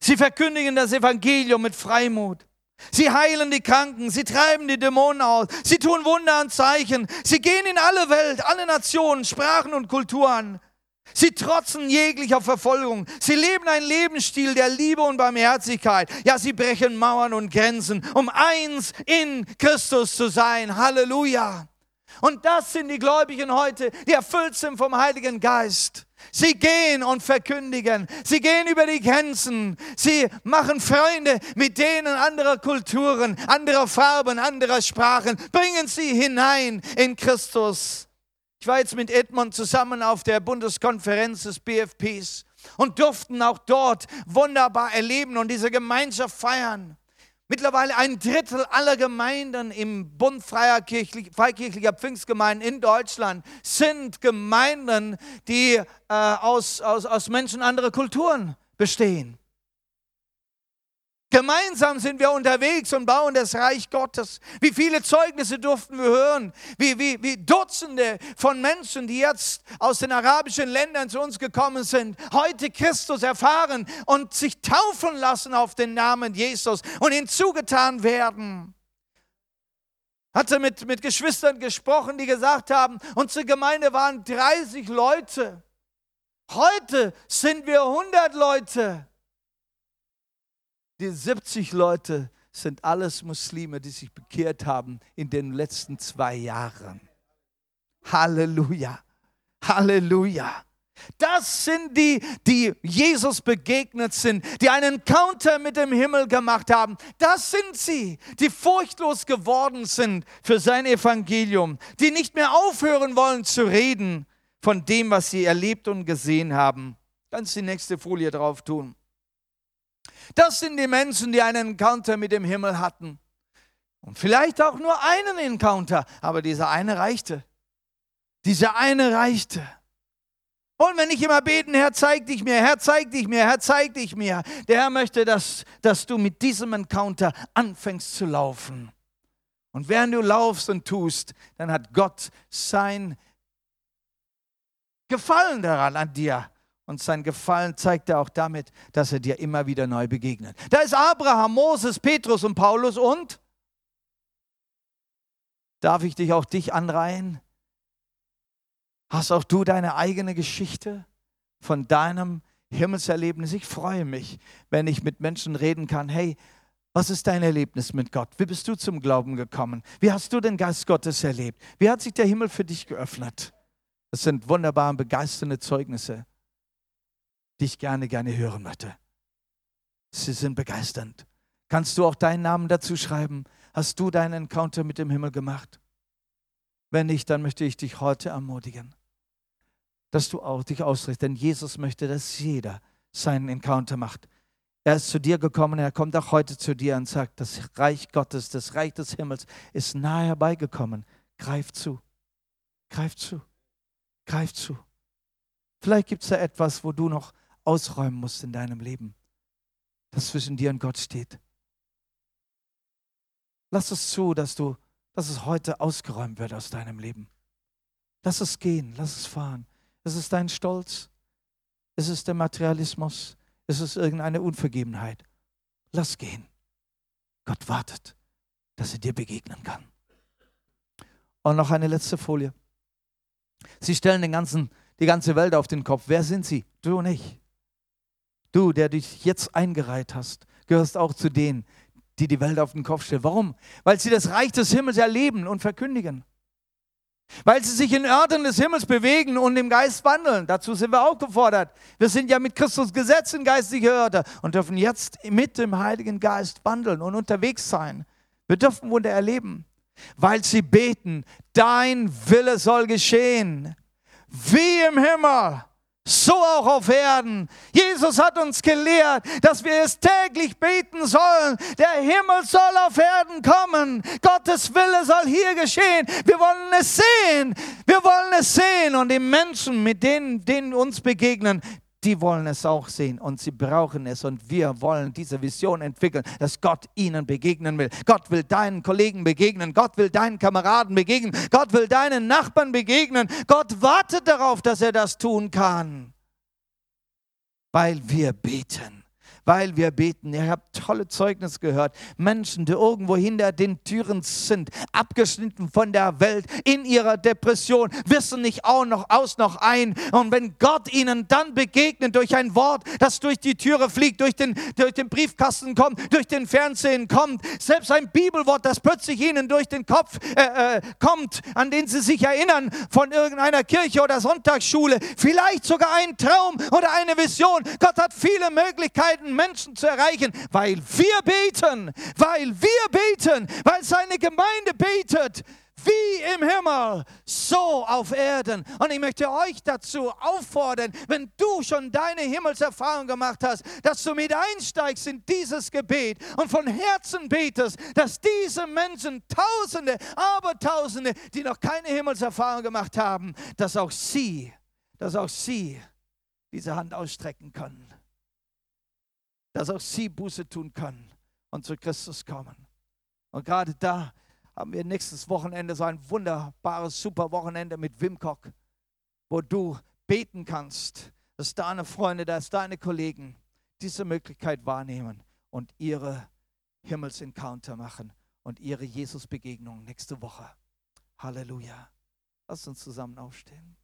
Sie verkündigen das Evangelium mit Freimut. Sie heilen die Kranken, sie treiben die Dämonen aus, sie tun Wunder und Zeichen, sie gehen in alle Welt, alle Nationen, Sprachen und Kulturen. Sie trotzen jeglicher Verfolgung. Sie leben einen Lebensstil der Liebe und Barmherzigkeit. Ja, sie brechen Mauern und Grenzen, um eins in Christus zu sein. Halleluja. Und das sind die Gläubigen heute, die erfüllt sind vom Heiligen Geist. Sie gehen und verkündigen. Sie gehen über die Grenzen. Sie machen Freunde mit denen anderer Kulturen, anderer Farben, anderer Sprachen. Bringen sie hinein in Christus. Ich war jetzt mit Edmund zusammen auf der Bundeskonferenz des BFPs und durften auch dort wunderbar erleben und diese Gemeinschaft feiern. Mittlerweile ein Drittel aller Gemeinden im Bund freikirchlicher Pfingstgemeinden in Deutschland sind Gemeinden, die äh, aus, aus, aus Menschen anderer Kulturen bestehen. Gemeinsam sind wir unterwegs und bauen das Reich Gottes. Wie viele Zeugnisse durften wir hören? Wie, wie, wie Dutzende von Menschen, die jetzt aus den arabischen Ländern zu uns gekommen sind, heute Christus erfahren und sich taufen lassen auf den Namen Jesus und hinzugetan werden. Hatte mit, mit Geschwistern gesprochen, die gesagt haben, unsere Gemeinde waren 30 Leute. Heute sind wir 100 Leute. Die 70 Leute sind alles Muslime, die sich bekehrt haben in den letzten zwei Jahren. Halleluja. Halleluja. Das sind die, die Jesus begegnet sind, die einen Encounter mit dem Himmel gemacht haben. Das sind sie, die furchtlos geworden sind für sein Evangelium, die nicht mehr aufhören wollen zu reden von dem, was sie erlebt und gesehen haben. Ganz die nächste Folie drauf tun. Das sind die Menschen, die einen Encounter mit dem Himmel hatten. Und vielleicht auch nur einen Encounter, aber dieser eine reichte. Dieser eine reichte. Und wenn ich immer beten, Herr, zeig dich mir, Herr, zeig dich mir, Herr, zeig dich mir. Der Herr möchte, dass, dass du mit diesem Encounter anfängst zu laufen. Und während du laufst und tust, dann hat Gott sein Gefallen daran an dir. Und sein Gefallen zeigt er auch damit, dass er dir immer wieder neu begegnet. Da ist Abraham, Moses, Petrus und Paulus und darf ich dich auch dich anreihen? Hast auch du deine eigene Geschichte von deinem Himmelserlebnis? Ich freue mich, wenn ich mit Menschen reden kann. Hey, was ist dein Erlebnis mit Gott? Wie bist du zum Glauben gekommen? Wie hast du den Geist Gottes erlebt? Wie hat sich der Himmel für dich geöffnet? Das sind wunderbare, begeisternde Zeugnisse die ich gerne, gerne hören möchte. Sie sind begeisternd. Kannst du auch deinen Namen dazu schreiben? Hast du deinen Encounter mit dem Himmel gemacht? Wenn nicht, dann möchte ich dich heute ermutigen, dass du auch dich ausrichtest. Denn Jesus möchte, dass jeder seinen Encounter macht. Er ist zu dir gekommen, er kommt auch heute zu dir und sagt, das Reich Gottes, das Reich des Himmels ist nahe herbeigekommen. Greif zu, greif zu, greif zu. Vielleicht gibt es da etwas, wo du noch ausräumen musst in deinem Leben, das zwischen dir und Gott steht. Lass es zu, dass du, dass es heute ausgeräumt wird aus deinem Leben. Lass es gehen, lass es fahren. Ist es dein Stolz? Ist es der Materialismus? Ist es irgendeine Unvergebenheit? Lass gehen. Gott wartet, dass er dir begegnen kann. Und noch eine letzte Folie. Sie stellen den ganzen, die ganze Welt auf den Kopf. Wer sind sie? Du und ich. Du, der dich jetzt eingereiht hast, gehörst auch zu denen, die die Welt auf den Kopf stellen. Warum? Weil sie das Reich des Himmels erleben und verkündigen. Weil sie sich in Örtern des Himmels bewegen und im Geist wandeln. Dazu sind wir auch gefordert. Wir sind ja mit Christus gesetzt in geistige Örter und dürfen jetzt mit dem Heiligen Geist wandeln und unterwegs sein. Wir dürfen Wunder erleben, weil sie beten, dein Wille soll geschehen, wie im Himmel, so auch auf Erden. Jesus hat uns gelehrt, dass wir es täglich beten sollen. Der Himmel soll auf Erden kommen. Gottes Wille soll hier geschehen. Wir wollen es sehen. Wir wollen es sehen. Und die Menschen, mit denen, denen uns begegnen, die wollen es auch sehen und sie brauchen es und wir wollen diese Vision entwickeln, dass Gott ihnen begegnen will. Gott will deinen Kollegen begegnen, Gott will deinen Kameraden begegnen, Gott will deinen Nachbarn begegnen. Gott wartet darauf, dass er das tun kann, weil wir beten weil wir beten. Ihr habt tolle Zeugnis gehört. Menschen, die irgendwo hinter den Türen sind, abgeschnitten von der Welt, in ihrer Depression, wissen nicht auch noch aus noch ein. Und wenn Gott ihnen dann begegnet durch ein Wort, das durch die Türe fliegt, durch den, durch den Briefkasten kommt, durch den Fernsehen kommt, selbst ein Bibelwort, das plötzlich ihnen durch den Kopf äh, äh, kommt, an den sie sich erinnern von irgendeiner Kirche oder Sonntagsschule, vielleicht sogar ein Traum oder eine Vision. Gott hat viele Möglichkeiten, Menschen zu erreichen, weil wir beten, weil wir beten, weil seine Gemeinde betet wie im Himmel, so auf Erden. Und ich möchte euch dazu auffordern, wenn du schon deine Himmelserfahrung gemacht hast, dass du mit einsteigst in dieses Gebet und von Herzen betest, dass diese Menschen, Tausende, Abertausende, die noch keine Himmelserfahrung gemacht haben, dass auch sie, dass auch sie diese Hand ausstrecken können. Dass auch sie Buße tun können und zu Christus kommen. Und gerade da haben wir nächstes Wochenende so ein wunderbares, super Wochenende mit Wim Kok, wo du beten kannst, dass deine Freunde, dass deine Kollegen diese Möglichkeit wahrnehmen und ihre Himmelsencounter machen und ihre Jesus-Begegnung nächste Woche. Halleluja. Lass uns zusammen aufstehen.